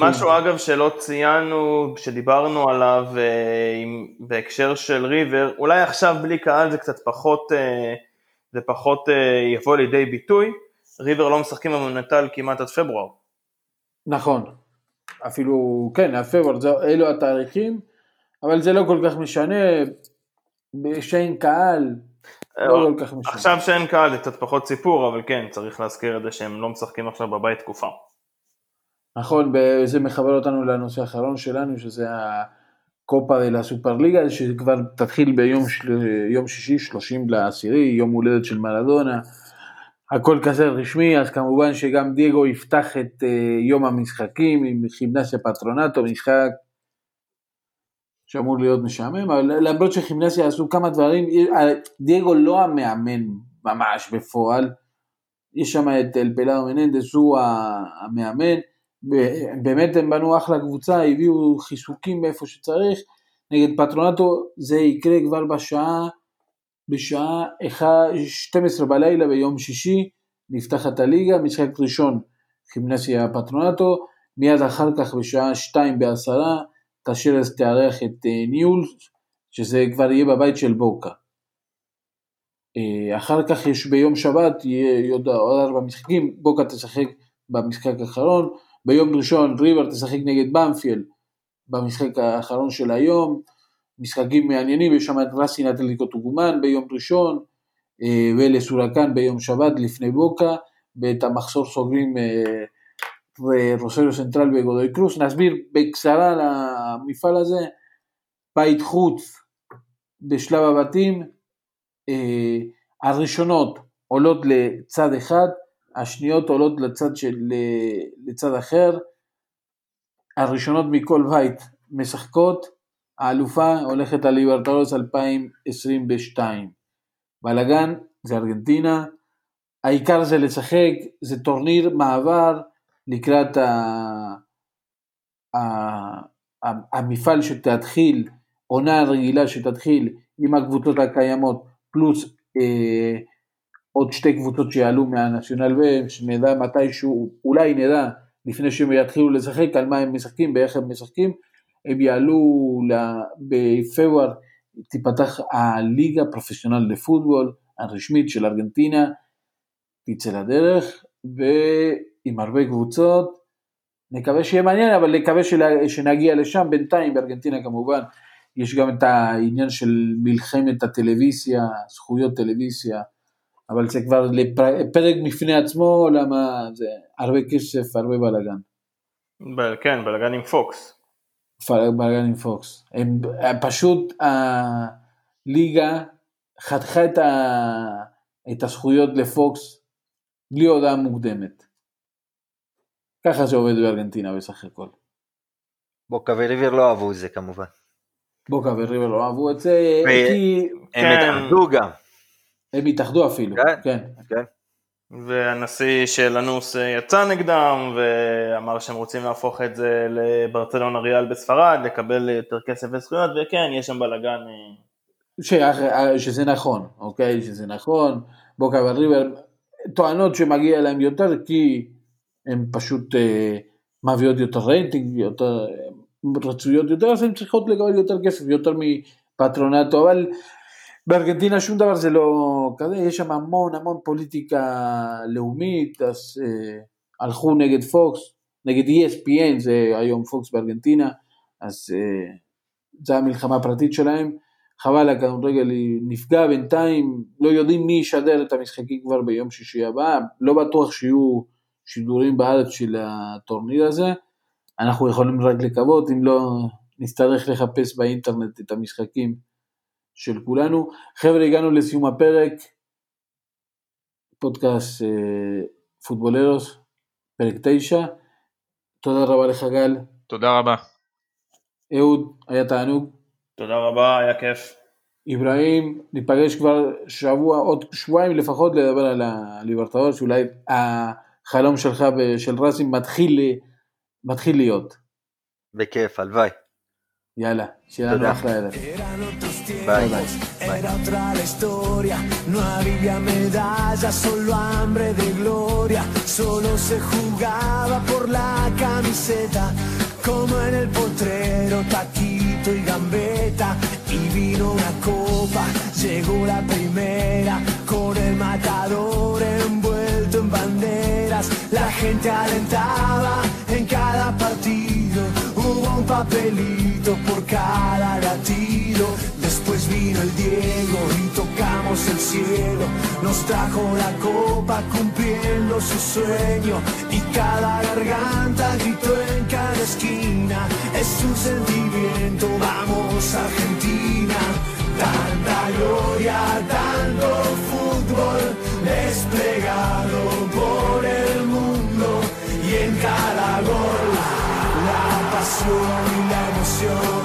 משהו אגב שלא ציינו, שדיברנו עליו אה, עם- בהקשר של ריבר, אולי עכשיו בלי קהל זה קצת פחות, אה, זה פחות אה, יבוא לידי ביטוי, ריבר לא משחקים במונטל כמעט עד פברואר. נכון, אפילו, כן, הפברואר, זה- אלו התאריכים, אבל זה לא כל כך משנה, שאין קהל, לא כל כך משנה. עכשיו שאין קהל זה קצת פחות סיפור, אבל כן, צריך להזכיר את זה שהם לא משחקים עכשיו בבית תקופה. נכון, וזה מחבר אותנו לנושא האחרון שלנו, שזה הקופה דה לה סופרליגה, שכבר תתחיל ביום של... יום שישי, 30 לעשירי, יום הולדת של מרדונה. הכל כזה רשמי, אז כמובן שגם דייגו יפתח את אה, יום המשחקים עם כימנסיה פטרונטו, משחק שאמור להיות משעמם, אבל למרות שכימנסיה עשו כמה דברים, אה, דייגו לא המאמן ממש בפועל, יש שם את אלפלאו מננדס, הוא המאמן, באמת הם בנו אחלה קבוצה, הביאו חיזוקים מאיפה שצריך, נגד פטרונטו זה יקרה כבר בשעה, בשעה 1, 12 בלילה ביום שישי, נפתחת הליגה, משחק ראשון כימנסיה פטרונטו, מיד אחר כך בשעה 2 בעשרה, תשרס תארח את אה, ניולס, שזה כבר יהיה בבית של בוקה. אה, אחר כך יש ביום שבת, יהיה עוד ארבע משחקים, בוקה תשחק במשחק האחרון, ביום ראשון ריבר תשחק נגד במפייל במשחק האחרון של היום, משחקים מעניינים, יש שם את רסין אטלטיקו טוקומן ביום ראשון, אה, ולס הורקן ביום שבת לפני בוקה, ואת המחזור סוגרים אה, רוסריו סנטרל וגודוי קרוס. נסביר בקצרה על המפעל הזה, בית חוץ בשלב הבתים, אה, הראשונות עולות לצד אחד, השניות עולות לצד, של, לצד אחר, הראשונות מכל בית משחקות, האלופה הולכת על ליברטרוס 2022. בלאגן זה ארגנטינה, העיקר זה לשחק, זה טורניר מעבר לקראת ה... ה... ה... המפעל שתתחיל, עונה רגילה שתתחיל עם הקבוצות הקיימות, פלוס אה, עוד שתי קבוצות שיעלו מהנציונל ו... שנדע מתישהו, אולי נדע לפני שהם יתחילו לשחק על מה הם משחקים, באיך הם משחקים, הם יעלו בפברואר, תיפתח הליגה הפרופסיונל לפוטבול הרשמית של ארגנטינה, תצא לדרך, ועם הרבה קבוצות, נקווה שיהיה מעניין, אבל נקווה של... שנגיע לשם, בינתיים בארגנטינה כמובן, יש גם את העניין של מלחמת הטלוויזיה, זכויות טלוויזיה, אבל זה כבר לפרק בפני עצמו, למה זה הרבה כסף, הרבה בלאגן. ב- כן, בלאגן עם פוקס. בלאגן עם פוקס. הם, פשוט הליגה חתכה את, ה, את הזכויות לפוקס בלי הודעה מוקדמת. ככה זה עובד בארגנטינה בסך הכל. בוקה וריבר לא אהבו את זה כמובן. בוקה וריבר לא אהבו את זה, ו- כי הם כן. התאחדו גם. הם התאחדו אפילו, כן. כן. כן. והנשיא של אנוס אה, יצא נגדם ואמר שהם רוצים להפוך את זה לברצלונה ריאל בספרד, לקבל יותר כסף וזכויות, וכן, יש שם בלאגן. אה, ש- שזה נכון, אוקיי? שזה נכון, בוקה וריבר טוענות שמגיע להם יותר כי הן פשוט אה, מביאות יותר רייטינג, יותר אה, רצויות יותר, אז הן צריכות לקבל יותר כסף, יותר מפטרונטו, אבל בארגנטינה שום דבר זה לא כזה, יש שם המון המון פוליטיקה לאומית, אז אה, הלכו נגד פוקס, נגד ESPN, זה היום פוקס בארגנטינה, אז אה, זו המלחמה הפרטית שלהם. חבל הכדורגל נפגע בינתיים, לא יודעים מי ישדר את המשחקים כבר ביום שישי הבא, לא בטוח שיהיו שידורים בארץ של הטורניר הזה, אנחנו יכולים רק לקוות, אם לא נצטרך לחפש באינטרנט את המשחקים של כולנו. חבר'ה, הגענו לסיום הפרק, פודקאסט אה, פוטבולרוס, פרק 9, תודה רבה לך גל, תודה רבה. אהוד, היה תענוג. תודה רבה, היה כיף. אברהים, ניפגש כבר שבוע, עוד שבועיים לפחות לדבר על הליברטדור, שאולי החלום שלך ושל רסים מתחיל, מתחיל להיות. בכיף, הלוואי. יאללה, שיהיה לנו. אחלה ערב. Era otra la historia, no había medallas, solo hambre de gloria. Solo se jugaba por la camiseta, como en el potrero, taquito y gambeta. Y vino una copa, llegó la primera, con el matador envuelto en banderas. La gente alentaba en cada partido, hubo un papelito por cada latido. Después vino el Diego y tocamos el cielo. Nos trajo la copa cumpliendo su sueño. Y cada garganta gritó en cada esquina. Es un sentimiento, vamos Argentina. Tanta gloria, tanto fútbol desplegado por el mundo. Y en cada gol la pasión canción.